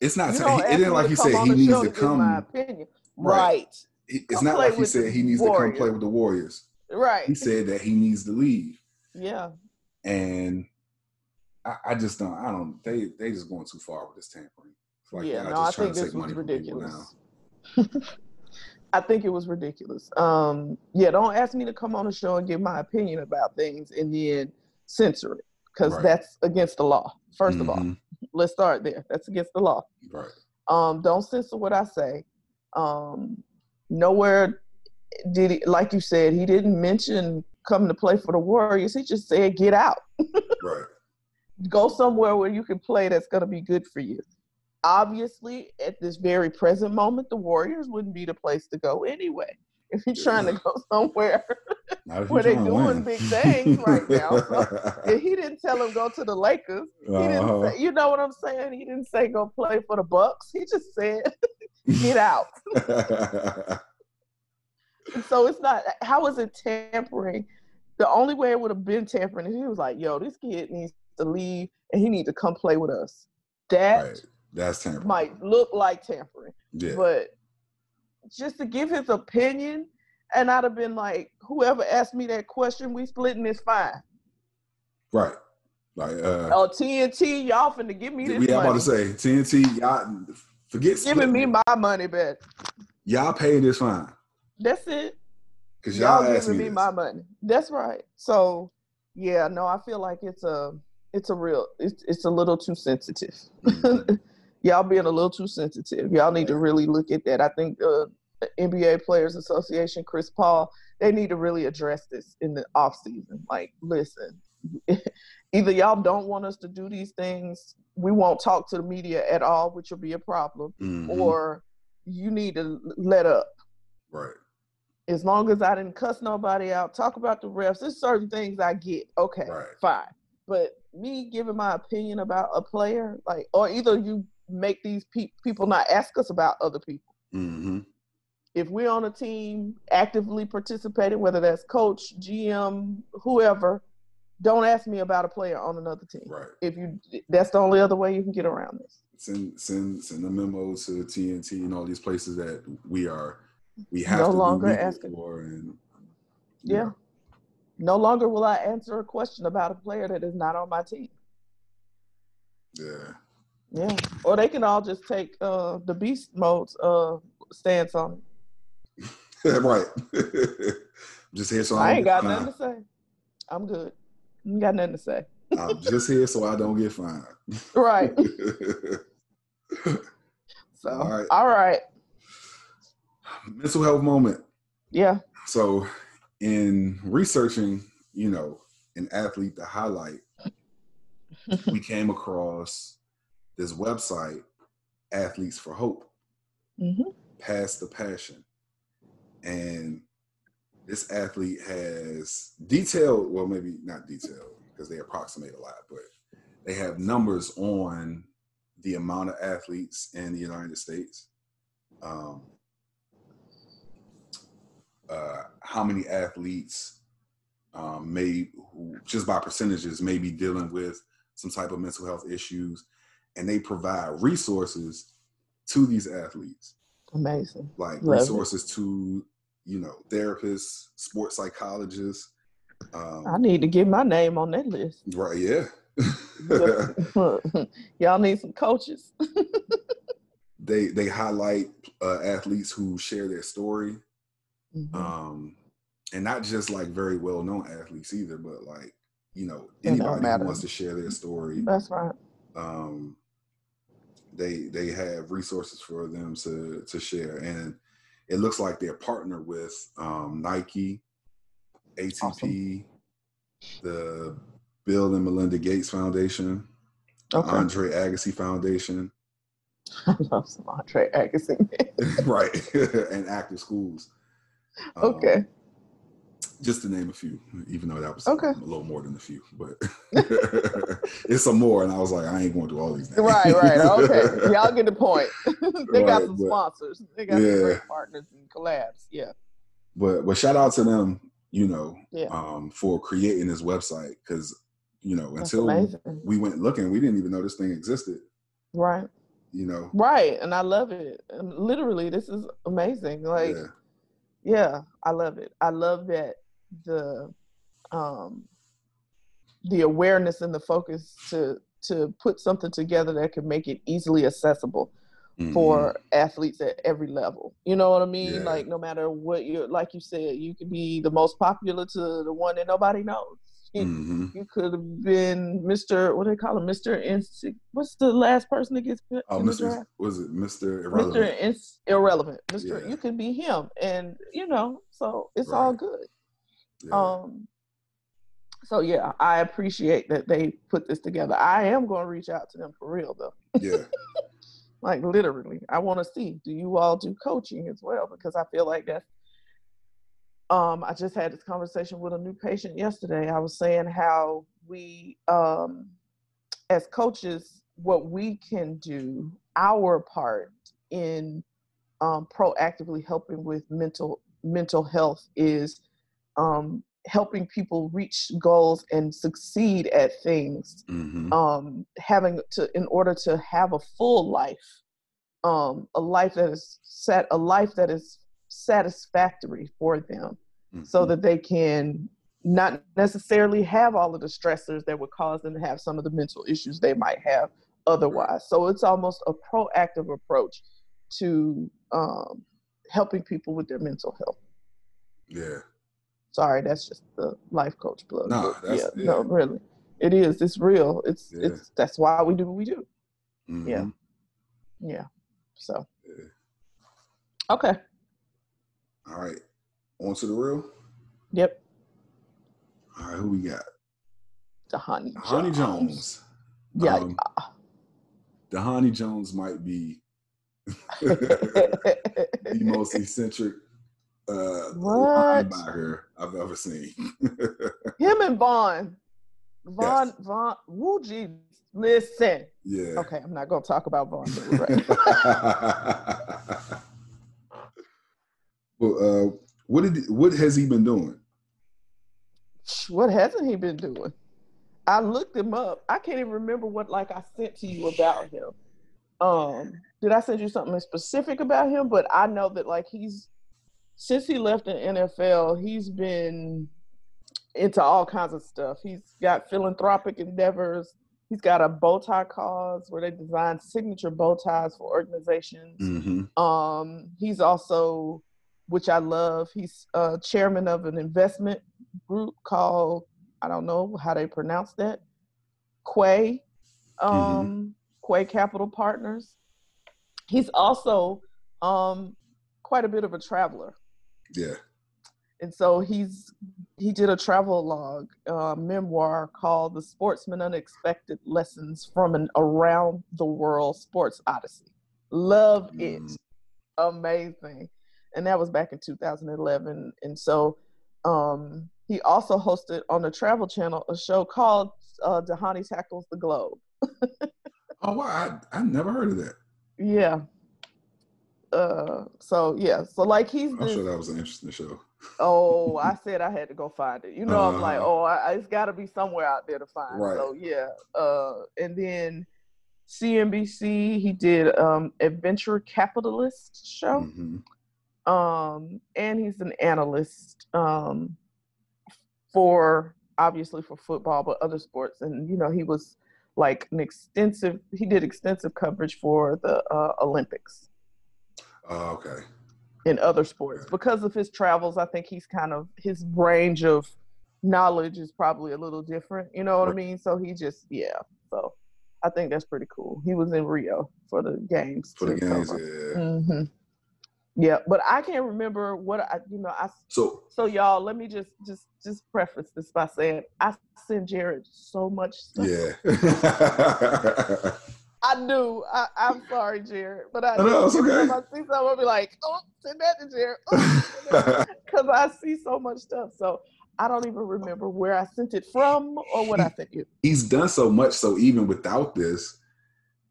It's not. T- it didn't like he said he needs to come. Right? right. It's not like he said he needs Warriors. to come play with the Warriors. Right. He said that he needs to leave. Yeah. And I, I just don't. I don't. They they just going too far with this tampering. It's Like yeah, no, I think this was ridiculous. I think it was ridiculous. Um, yeah, don't ask me to come on the show and give my opinion about things and then censor it because right. that's against the law. 1st mm-hmm. of all, mm-hmm. let's start there. That's against the law. Right. Um, don't censor what I say. Um, nowhere did he, like you said, he didn't mention coming to play for the Warriors. He just said, get out. right. Go somewhere where you can play that's going to be good for you obviously at this very present moment the warriors wouldn't be the place to go anyway if you're trying to go somewhere where they're doing big things right now so, he didn't tell him go to the lakers he uh-huh. didn't say, you know what i'm saying he didn't say go play for the bucks he just said get out so it's not how is it tampering the only way it would have been tampering is he was like yo this kid needs to leave and he needs to come play with us that right that's tampering. Might look like tampering. Yeah. But just to give his opinion, and I'd have been like, whoever asked me that question, we splitting this fine. Right. Like uh oh TNT, y'all finna give me this. Yeah, I'm about to say TNT. Y'all forget giving me my money back. Y'all paying this fine. That's it. Cause y'all, y'all giving me, me my money. That's right. So yeah, no, I feel like it's a it's a real it's it's a little too sensitive. Mm-hmm. y'all being a little too sensitive. Y'all need to really look at that. I think uh, the NBA Players Association, Chris Paul, they need to really address this in the off season. Like, listen, either y'all don't want us to do these things, we won't talk to the media at all, which will be a problem, mm-hmm. or you need to let up. Right. As long as I didn't cuss nobody out, talk about the refs, there's certain things I get. Okay, right. fine. But me giving my opinion about a player, like, or either you make these pe- people not ask us about other people. Mm-hmm. If we're on a team actively participating, whether that's coach, GM, whoever, don't ask me about a player on another team. Right. If you, that's the only other way you can get around this. Send send send a memo to TNT and all these places that we are we have no to longer asking for and yeah. yeah. No longer will I answer a question about a player that is not on my team. Yeah. Yeah. Or they can all just take uh the beast mode's uh stance on it. right. just here so I, I ain't got nothing to say. I'm good. You got nothing to say. I'm just here so I don't get fined. Right. so all right. All right. Mental health moment. Yeah. So in researching, you know, an athlete to highlight, we came across this website, Athletes for Hope, mm-hmm. Past the Passion. And this athlete has detailed, well, maybe not detailed because they approximate a lot, but they have numbers on the amount of athletes in the United States, um, uh, how many athletes um, may, just by percentages, may be dealing with some type of mental health issues, and they provide resources to these athletes. Amazing. Like Love resources it. to, you know, therapists, sports psychologists. Um, I need to get my name on that list. Right, yeah. Y'all need some coaches. they they highlight uh, athletes who share their story, mm-hmm. um, and not just like very well known athletes either, but like you know anybody who wants to share their story. That's right. Um, they they have resources for them to to share, and it looks like they're partnered with um, Nike, ATP, awesome. the Bill and Melinda Gates Foundation, okay. Andre Agassi Foundation. I love some Andre Agassi. right, and active schools. Okay. Just to name a few, even though that was okay. a little more than a few, but it's some more. And I was like, I ain't going to do all these. Names. Right, right, okay. Y'all get the point. they right, got some but, sponsors. They got yeah. some great partners and collabs. Yeah. But but shout out to them, you know, yeah. um, for creating this website because you know That's until amazing. we went looking, we didn't even know this thing existed. Right. You know. Right, and I love it. And literally, this is amazing. Like. Yeah. Yeah, I love it. I love that the um, the awareness and the focus to to put something together that could make it easily accessible mm-hmm. for athletes at every level. You know what I mean? Yeah. Like no matter what you're like you said, you could be the most popular to the one that nobody knows. Mm-hmm. You could have been Mr. What do they call him? Mr. Insig- What's the last person that gets? Oh, Mr. Was it Mr. Irrelevant? Mr. Ins- Irrelevant. Mr. Yeah. You could be him, and you know, so it's right. all good. Yeah. Um, so yeah, I appreciate that they put this together. I am going to reach out to them for real though. Yeah. like literally, I want to see. Do you all do coaching as well? Because I feel like that's. Um, I just had this conversation with a new patient yesterday. I was saying how we, um, as coaches, what we can do, our part in um, proactively helping with mental mental health is um, helping people reach goals and succeed at things mm-hmm. um, having to in order to have a full life um, a life that is set a life that is satisfactory for them mm-hmm. so that they can not necessarily have all of the stressors that would cause them to have some of the mental issues they might have otherwise. So it's almost a proactive approach to um, helping people with their mental health. Yeah. Sorry, that's just the life coach plug. No, yeah, yeah, no, really, it is. It's real. It's Yeah. it's that's why we do what we do. Mhm. Yeah. Yeah. So okay. All right. On to the real. Yep. All right. Who we got? The honey. Dhani Jones. Yeah. Um, the Dhani Jones might be the most eccentric uh, What? linebacker I've ever seen. Him and Vaughn. Vaughn, Yes. Vaughn, woo, geez. Listen. yeah. Okay, I'm not going to talk about Vaughn. but right. well, uh, what did what has he been doing? what hasn't he been doing? I looked him up. I can't even remember what like I sent to you about him. Um, did I send you something specific about him? But I know that like he's since he left the NFL, he's been into all kinds of stuff. He's got philanthropic endeavors. He's got a bow tie cause where they design signature bow ties for organizations. Mm-hmm. Um, he's also, which I love, he's uh, chairman of an investment group called, I don't know how they pronounce that, Qey, um, Qey Capital Partners. He's also um, quite a bit of a traveler. Yeah. And so he's he did a travel log uh, memoir called "The Sportsman Unexpected Lessons from an Around the World Sports Odyssey." Loved it, Mm. amazing, and that was back in 2011. And so um, he also hosted on the Travel Channel a show called uh, "Dhani Tackles the Globe." Oh wow, I I never heard of that. Yeah. Uh, so yeah, so like he's I'm this, sure that was an interesting show. Oh, I said I had to go find it. You know, I'm like, Uh-huh. oh, I, it's got to be somewhere out there to find. Right. So yeah. Uh, and then CNBC, he did um Adventure Capitalist show. Mhm. Um, and he's an analyst um for obviously for football, but other sports. And you know, he was like an extensive. He did extensive coverage for the uh, Olympics Oh, okay. in other sports. Because of his travels i think he's kind of his range of knowledge is probably a little different you know what i mean? So he just yeah so i think that's pretty cool. He was in rio for the games For the games, yeah. hmm yeah but i can't remember what i you know i So so y'all let me just just just preface this by saying i send Jarrett so much stuff. Yeah. I do. I, I'm sorry, Jarrett, but I, No, no, it's okay. I see something, I'll be like, "Oh, send that to Jarrett," because I see so much stuff. So I don't even remember where I sent it from or what I sent you. He's done so much, so even without this,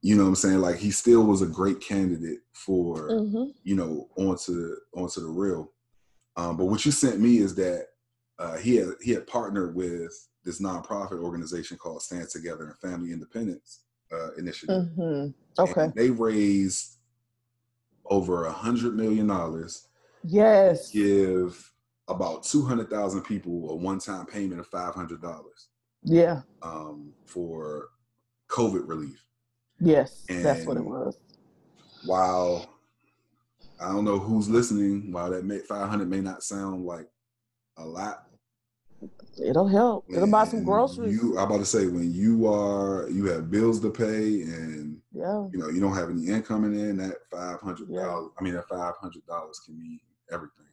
you know what I'm saying? Like he still was a great candidate for Mm-hmm. you know, onto onto the real. Um, but what you sent me is that uh, he had he had partnered with this nonprofit organization called Stand Together and Family Independence uh, Initiative. Mm-hmm. Okay. And they raised over a hundred million dollars Yes. give about 200,000 people a one-time payment of $500 Yeah. um, for COVID relief. Yes. That's what it was. While I don't know who's listening, while that may, 500 may not sound like a lot. It'll help. It'll buy some groceries. You, I'm about to say when you are, you have bills to pay and yeah. you know you don't have any income in that five hundred Yeah. dollars. I mean, that five hundred dollars can mean everything.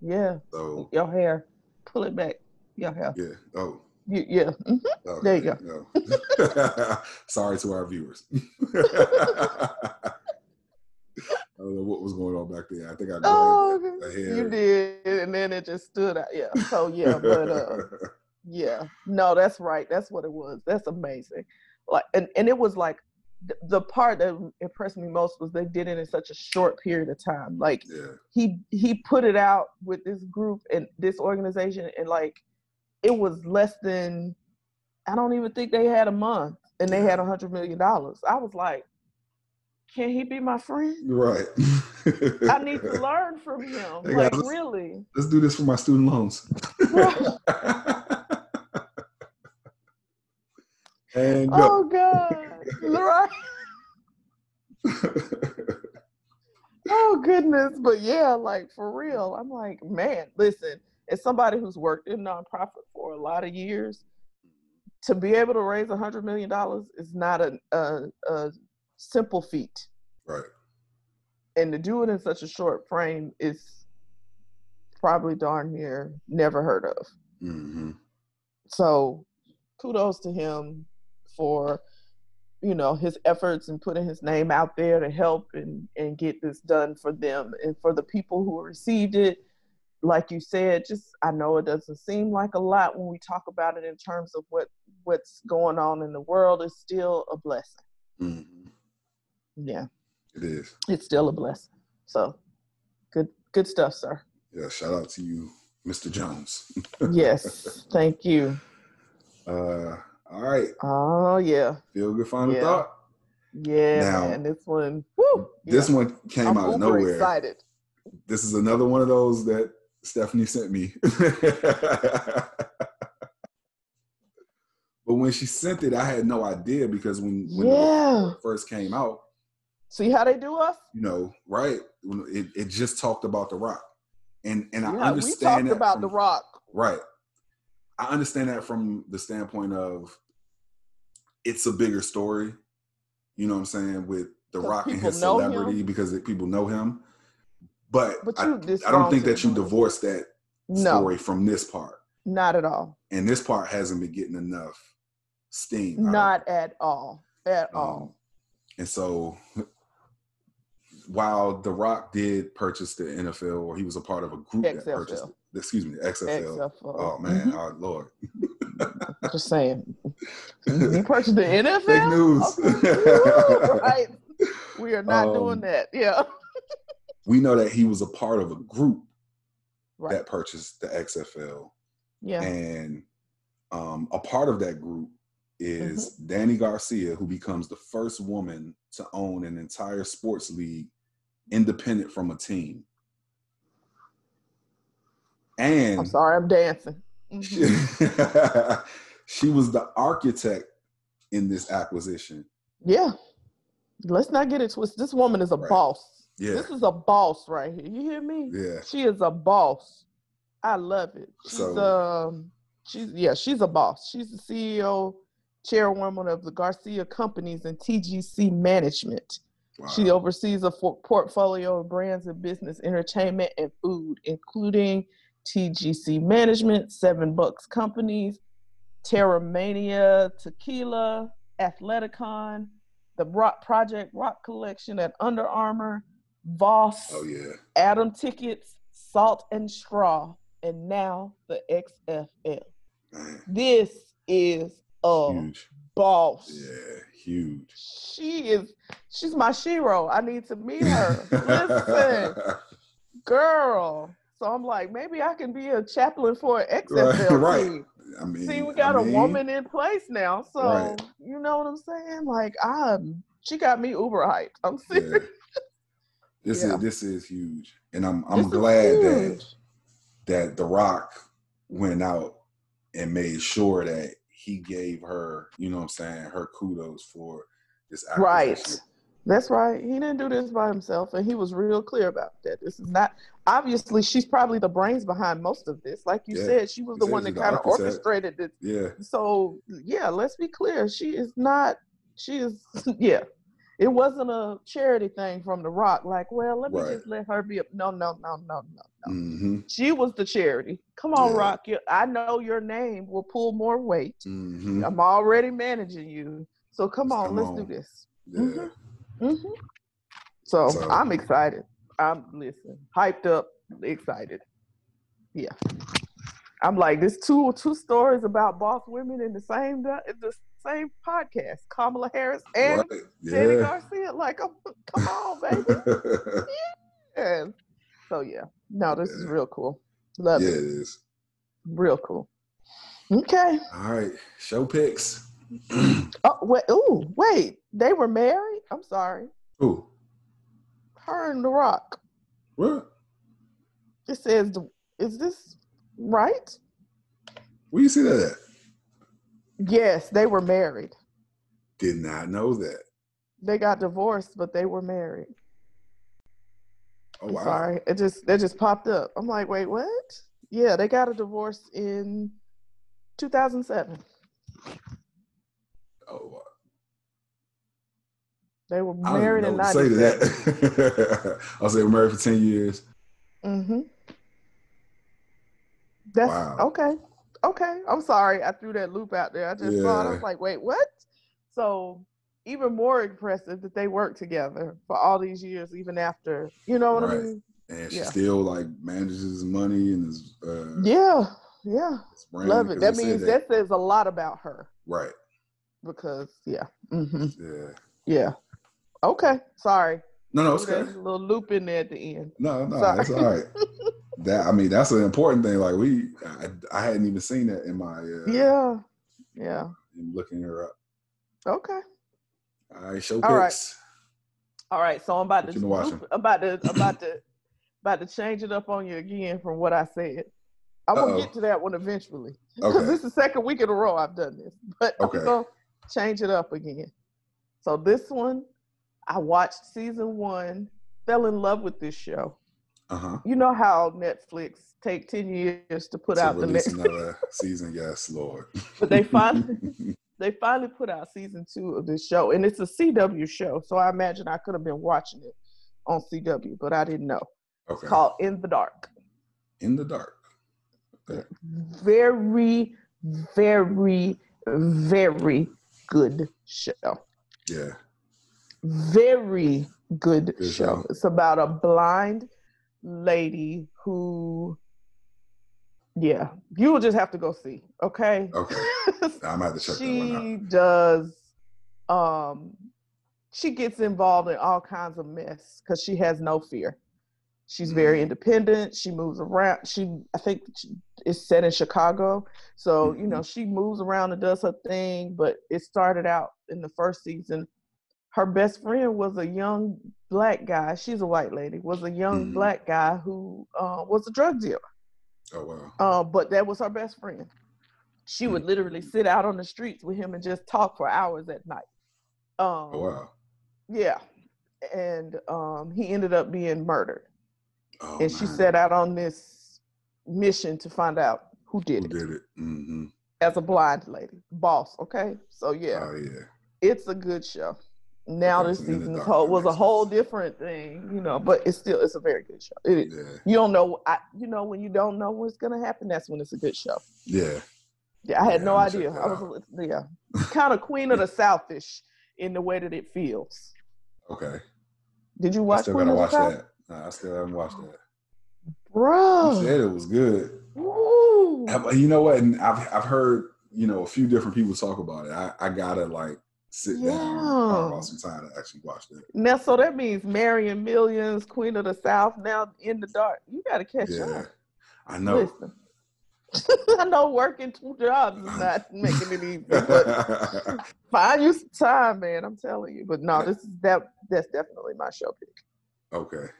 Yeah. So Your hair. Pull it back. Your hair. yeah. Oh, You, yeah. Mhm. Okay, There you go. Sorry to our viewers. Don't know what was going on back there. I think I Oh, you did, and then it just stood out. Yeah. So yeah, but uh, yeah, no, that's right. That's what it was. That's amazing. Like, and and it was like th- the part that impressed me most was they did it in such a short period of time. Like yeah, he he put it out with this group and this organization, and like it was less than I don't even think they had a month, and they had a hundred million dollars. I was like, can he be my friend? Right. I need to learn from him. Hey like guys, let's, really. Let's do this for my student loans. and go. Oh God. right. oh goodness. But yeah, like for real. I'm like, man, listen, as somebody who's worked in nonprofit for a lot of years, to be able to raise a hundred million dollars is not a, a, a simple feat. Right. And to do it in such a short frame is probably darn near never heard of. Mm-hmm. So kudos to him for you know his efforts and putting his name out there to help and and get this done for them and for the people who received it like you said just i know it doesn't seem like a lot when we talk about it in terms of what what's going on in the world is still a blessing Mm-hmm. Yeah It is. it's still a blessing so good good stuff sir Yeah. Shout out to you, Mr. Jones. yes thank you Uh, all right. oh yeah Feel good final Yeah. thought. yeah Now, man this one woo, This yeah. one came I'm out of nowhere. excited This is another one of those that Stephanie sent me. but when she sent it, I had no idea because when, when yeah it first came out, see how they do us you know, right? It, it just talked about The Rock. And and I Yeah, we understand talked that about from- the rock Right. I understand that from the standpoint of it's a bigger story. You know what I'm saying with The Rock and his celebrity him. because it, people know him. But, But I, I don't think that you do it. divorce that no story from this part. not at all And this part hasn't been getting enough steam. Not at all at Um, all And so while The Rock did purchase the NFL, or he was a part of a group that purchased it, excuse me, XFL. XFL. Oh man, Mhm. oh Lord. just saying he purchased the NFL Big news. Okay. right we are not Um, doing that yeah we know that he was a part of a group right that purchased the XFL. yeah And um, a part of that group is Mm-hmm. Dany Garcia, who becomes the first woman to own an entire sports league independent from a team. And i'm sorry i'm dancing she, Mhm. she was the architect in this acquisition. yeah let's not get it twisted this woman is a Right. boss Yeah. this is a boss right here you hear me Yeah. She is a boss. I love it. She's So- um she's yeah, she's a boss. She's the CEO, chairwoman of the Garcia Companies and TGC Management. Wow. She oversees a for- portfolio of brands in business, entertainment, and food, including TGC Management, Seven Bucks Companies, Teremana Tequila, Athleticon, the Rock Project Rock Collection at Under Armour, Voss, oh yeah. Atom Tickets, Salt and Straw, and now the XFL. Man, This is a huge. Boss. Yeah, huge. She is, she's my shero. I need to meet her. Listen, girl. So I'm like, maybe I can be a chaplain for an XFL right. team. I mean, See, we I got a woman in place now. So Right. you know what I'm saying? Like, I'm, she got me uber hyped. I'm Yeah. serious. This Yeah. is this is huge, and I'm I'm is glad that that The Rock went out and made sure that he gave her, you know what I'm saying, her kudos for this act. Right. That's right. He didn't do this by himself, and he was real clear about that. This is not obviously she's probably the brains behind most of this. Like you Yeah. said, she was the one that kind of orchestrated this. Yeah, So yeah, let's be clear. She is not. She is. Yeah, it wasn't a charity thing from The Rock. Like, well, let me Right. just let her be. A, no, no, no, no, no, no. hmm She was the charity. Come on, Yeah. Rock. You, I know your name will pull more weight. hmm I'm already managing you. So come on, come let's on. do this. yeah. Mhm. hmm So, So- I'm excited. I'm listen, hyped up, excited. Yeah. I'm like this two two stories about boss women in the same the same podcast. Kamala Harris and right. Dany Garcia. Like, oh, come on, baby. And so yeah. No, this is real cool. Love yeah, it it. is. Real cool. Okay. All right, show picks. Oh wait. Ooh, wait. They were married. I'm sorry. Who? Her and The Rock. What? It says, is this right? Where you see that at? Yes, they were married. Did not know that. They got divorced, but they were married. Oh wow. Sorry, it just that just popped up. I'm like, wait, what? Yeah, they got a divorce in 2007. Oh. Wow. They were married in '97. Say to that. I'll say we're married for ten years. Mm-hmm. That's wow. okay. Okay. I'm sorry. I threw that loop out there. I just yeah. saw it. I was like, wait, what? So even more impressive that they worked together for all these years, even after, you know what right. I mean? And she yeah. still like manages money and is uh, Yeah, yeah. Love it. That means that. that. says a lot about her. Right. Because yeah. Mm-hmm. Yeah. Yeah. Okay. Sorry. No, no, it's okay. A little loop in there at the end. No, no, Sorry. that's all right. that I mean, that's an important thing. Like we, I, I hadn't even seen that in my. Uh, yeah. Yeah. looking her up. Okay. All right, show All picks. Right. All right, so I'm about to loop, about to about to about to change it up on you again from what I said. I'm gonna get to that one eventually because okay. this is the second week in a row I've done this, but okay. I'm gonna change it up again. So this one, I watched season one, fell in love with this show. Uh-huh. You know how Netflix take ten years to put to out the next another season. Yes, Lord. but they finally they finally put out season two of this show, and it's a CW show. So I imagine I could have been watching it on CW, but I didn't know. Okay. It's called In the Dark. In the Dark. Okay. Very, very, very good show. Yeah. Very good, good show. show. It's about a blind lady who yeah, you will just have to go see. Okay. Okay. I'm have to check she that one out. does. Um, she gets involved in all kinds of mess because she has no fear. She's very mm. independent. She moves around. She, I think, is set in Chicago, so mm-hmm. you know she moves around and does her thing. But it started out in the first season. Her best friend was a young black guy. She's a white lady. Was a young mm-hmm. black guy who uh, was a drug dealer. Oh wow. Uh, but that was her best friend. She mm-hmm. would literally sit out on the streets with him and just talk for hours at night. Um, oh wow. Yeah, and um, he ended up being murdered. Oh, and man. she set out on this mission to find out who did who it. Did it? Mm-hmm. As a blind lady, boss. Okay, so yeah, oh, yeah, it's a good show. Now this season whole, was a whole different thing, you know, but it's still it's a very good show. It, yeah. You don't know, I, you know, when you don't know what's gonna happen, that's when it's a good show. Yeah. Yeah, I had yeah, no idea. I was, yeah, kind of queen of the Southish in the way that it feels. Okay. Did you watch? I still gotta watch that. No, I still haven't watched that. Bro, you said it was good. Ooh. You know what? And I've I've heard you know a few different people talk about it. I, I gotta like sit yeah. down about some time to actually watch that. Now, so that means Marion Millions, Queen of the South, now in the dark. You got to catch yeah, up. I know. Listen. I know working two jobs is not making it easy, but find you some time, man. I'm telling you. But no, this is that. That's definitely my show pick. Okay.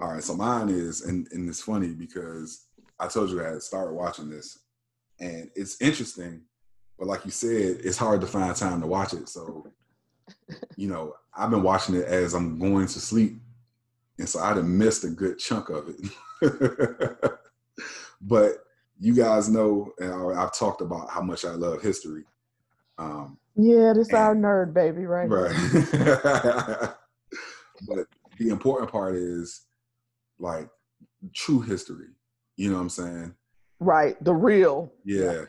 All right. So mine is, and, and it's funny because I told you I had started watching this, and it's interesting, but like you said, it's hard to find time to watch it. So, you know, I've been watching it as I'm going to sleep, and so I'd have missed a good chunk of it. but you guys know, and I've talked about how much I love history. Um, yeah, this and, our nerd baby, right? Right. but the important part is like true history. You know what I'm saying? Right. The real. Yeah.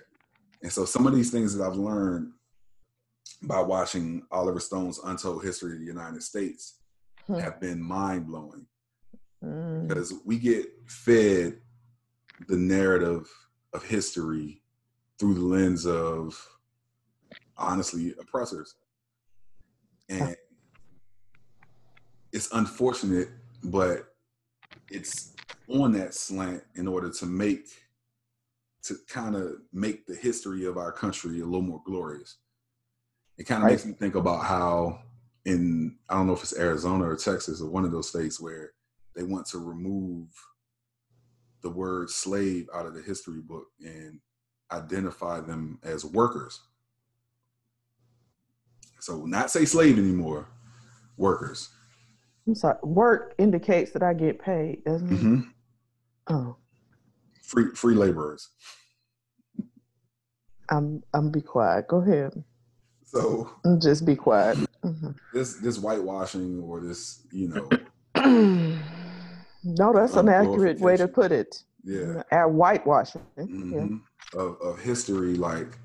And so some of these things that I've learned by watching Oliver Stone's Untold History of the United States hmm. have been mind blowing. Mm. Because we get fed the narrative of history through the lens of honestly oppressors. And it's unfortunate, but it's on that slant in order to make to kind of make the history of our country a little more glorious. It kind of makes me think about how in I don't know if it's Arizona or Texas or one of those states where they want to remove the word slave out of the history book and identify them as workers. So not say slave anymore, workers. I'm sorry. Work indicates that I get paid, doesn't it? Mm-hmm. Oh. Free free laborers. I'm I'm be quiet. Go ahead. So just be quiet. Mm-hmm. This this whitewashing or this, you know. no, that's an accurate way to put it. Yeah. At whitewashing. Mm-hmm. Yeah. Of of history, like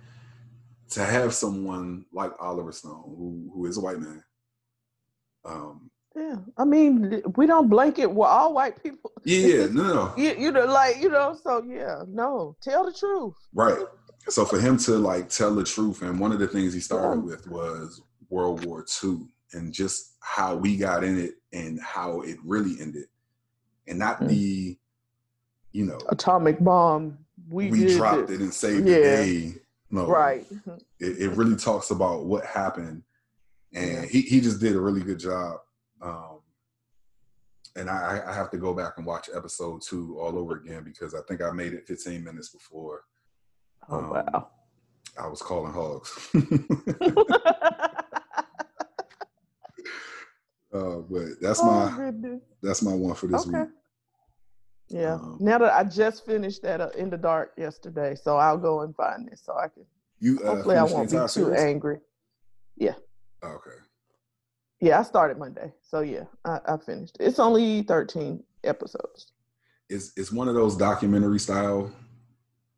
to have someone like Oliver Stone, who who is a white man. Um, yeah, I mean, we don't blanket well, all white people. Yeah, no, no. you, you know, like you know, so yeah, no, tell the truth. Right. So for him to like tell the truth, and one of the things he started with was World War II and just how we got in it and how it really ended, and not mm-hmm. the, you know, atomic bomb. We, we dropped it. it and saved yeah. the day. No, right. It, it really talks about what happened, and he he just did a really good job. Um, and I, I have to go back and watch episode two all over again because I think I made it 15 minutes before. Oh um, wow! I was calling hogs. uh, but that's oh, my goodness. that's my one for this okay. week. Yeah. Um, now that I just finished that uh, in the dark yesterday, so I'll go and find this so I can. You uh, hopefully I won't be too series? angry. Yeah. Okay. Yeah, I started Monday, so yeah, I, I finished. It's only thirteen episodes. It's it's one of those documentary style,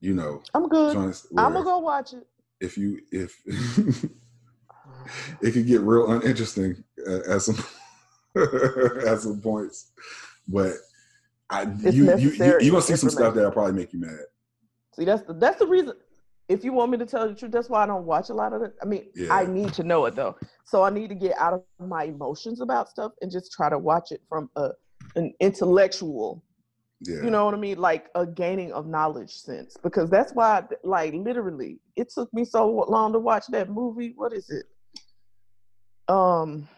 you know. I'm good. I'm gonna go watch it. If you if it could get real uninteresting at some at some points, but I you you you, you gonna see some stuff that'll probably make you mad. See, that's the that's the reason. If you want me to tell you the truth, that's why I don't watch a lot of it. I mean, yeah. I need to know it though, so I need to get out of my emotions about stuff and just try to watch it from a an intellectual yeah. you know what I mean? Like a gaining of knowledge sense. Because that's why, like, literally, it took me so long to watch that movie. What is it? Um,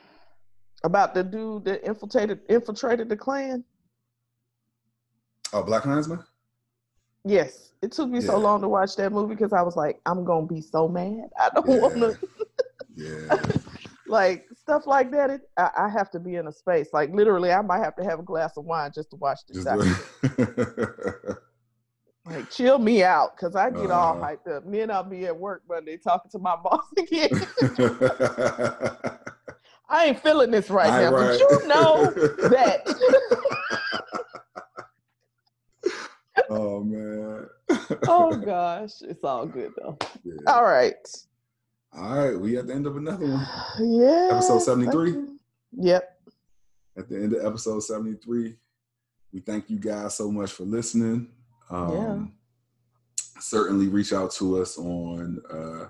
about the dude that infiltrated infiltrated the Klan. Oh, BlacKkKlansman? Yes. It took me yeah. so long to watch that movie because I was like, I'm gonna be so mad. I don't yeah. wanna Yeah. like stuff like that, it, I, I, have to be in a space. Like literally I might have to have a glass of wine just to watch this. like chill me out because I get uh, all uh-huh. hyped up. Me and I'll be at work Monday talking to my boss again. I ain't feeling this right I now, right. but you know that oh man. oh gosh, it's all good though. Yeah. All right. All right, we at the end of another one. Yeah. Episode 73. Yep. At the end of episode 73. We thank you guys so much for listening. Um, yeah. certainly reach out to us on uh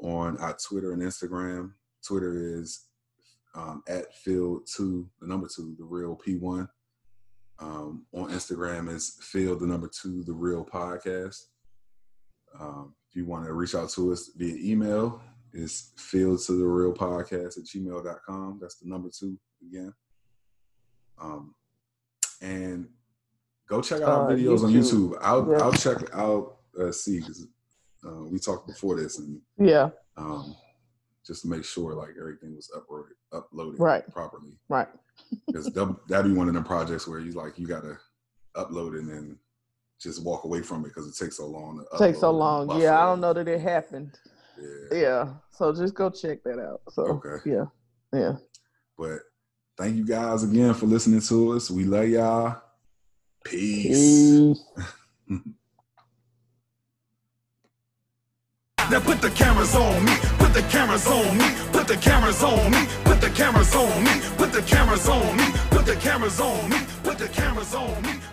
on our Twitter and Instagram. Twitter is um, at field two, the number two, the real P1. Um, on Instagram is Field the number two, the real podcast. Um, if you want to reach out to us via email, it's field to the real podcast at gmail.com. That's the number two again. Um, and go check out our uh, videos YouTube. on YouTube. I'll yeah. I'll check out uh, see because uh, we talked before this and yeah. Um, just to make sure like everything was uploaded uploaded right. properly. Right. Because that'd be one of them projects where you like you gotta upload and then just walk away from it because it takes so long. To takes so long. Yeah, I don't know that it happened. Yeah. Yeah. So just go check that out. So okay. Yeah. Yeah. But thank you guys again for listening to us. We love y'all. Peace. Peace. Now put the cameras on me, put the cameras on me, put the cameras on me, put the cameras on me, put the cameras on me, put the cameras on me, put the cameras on me.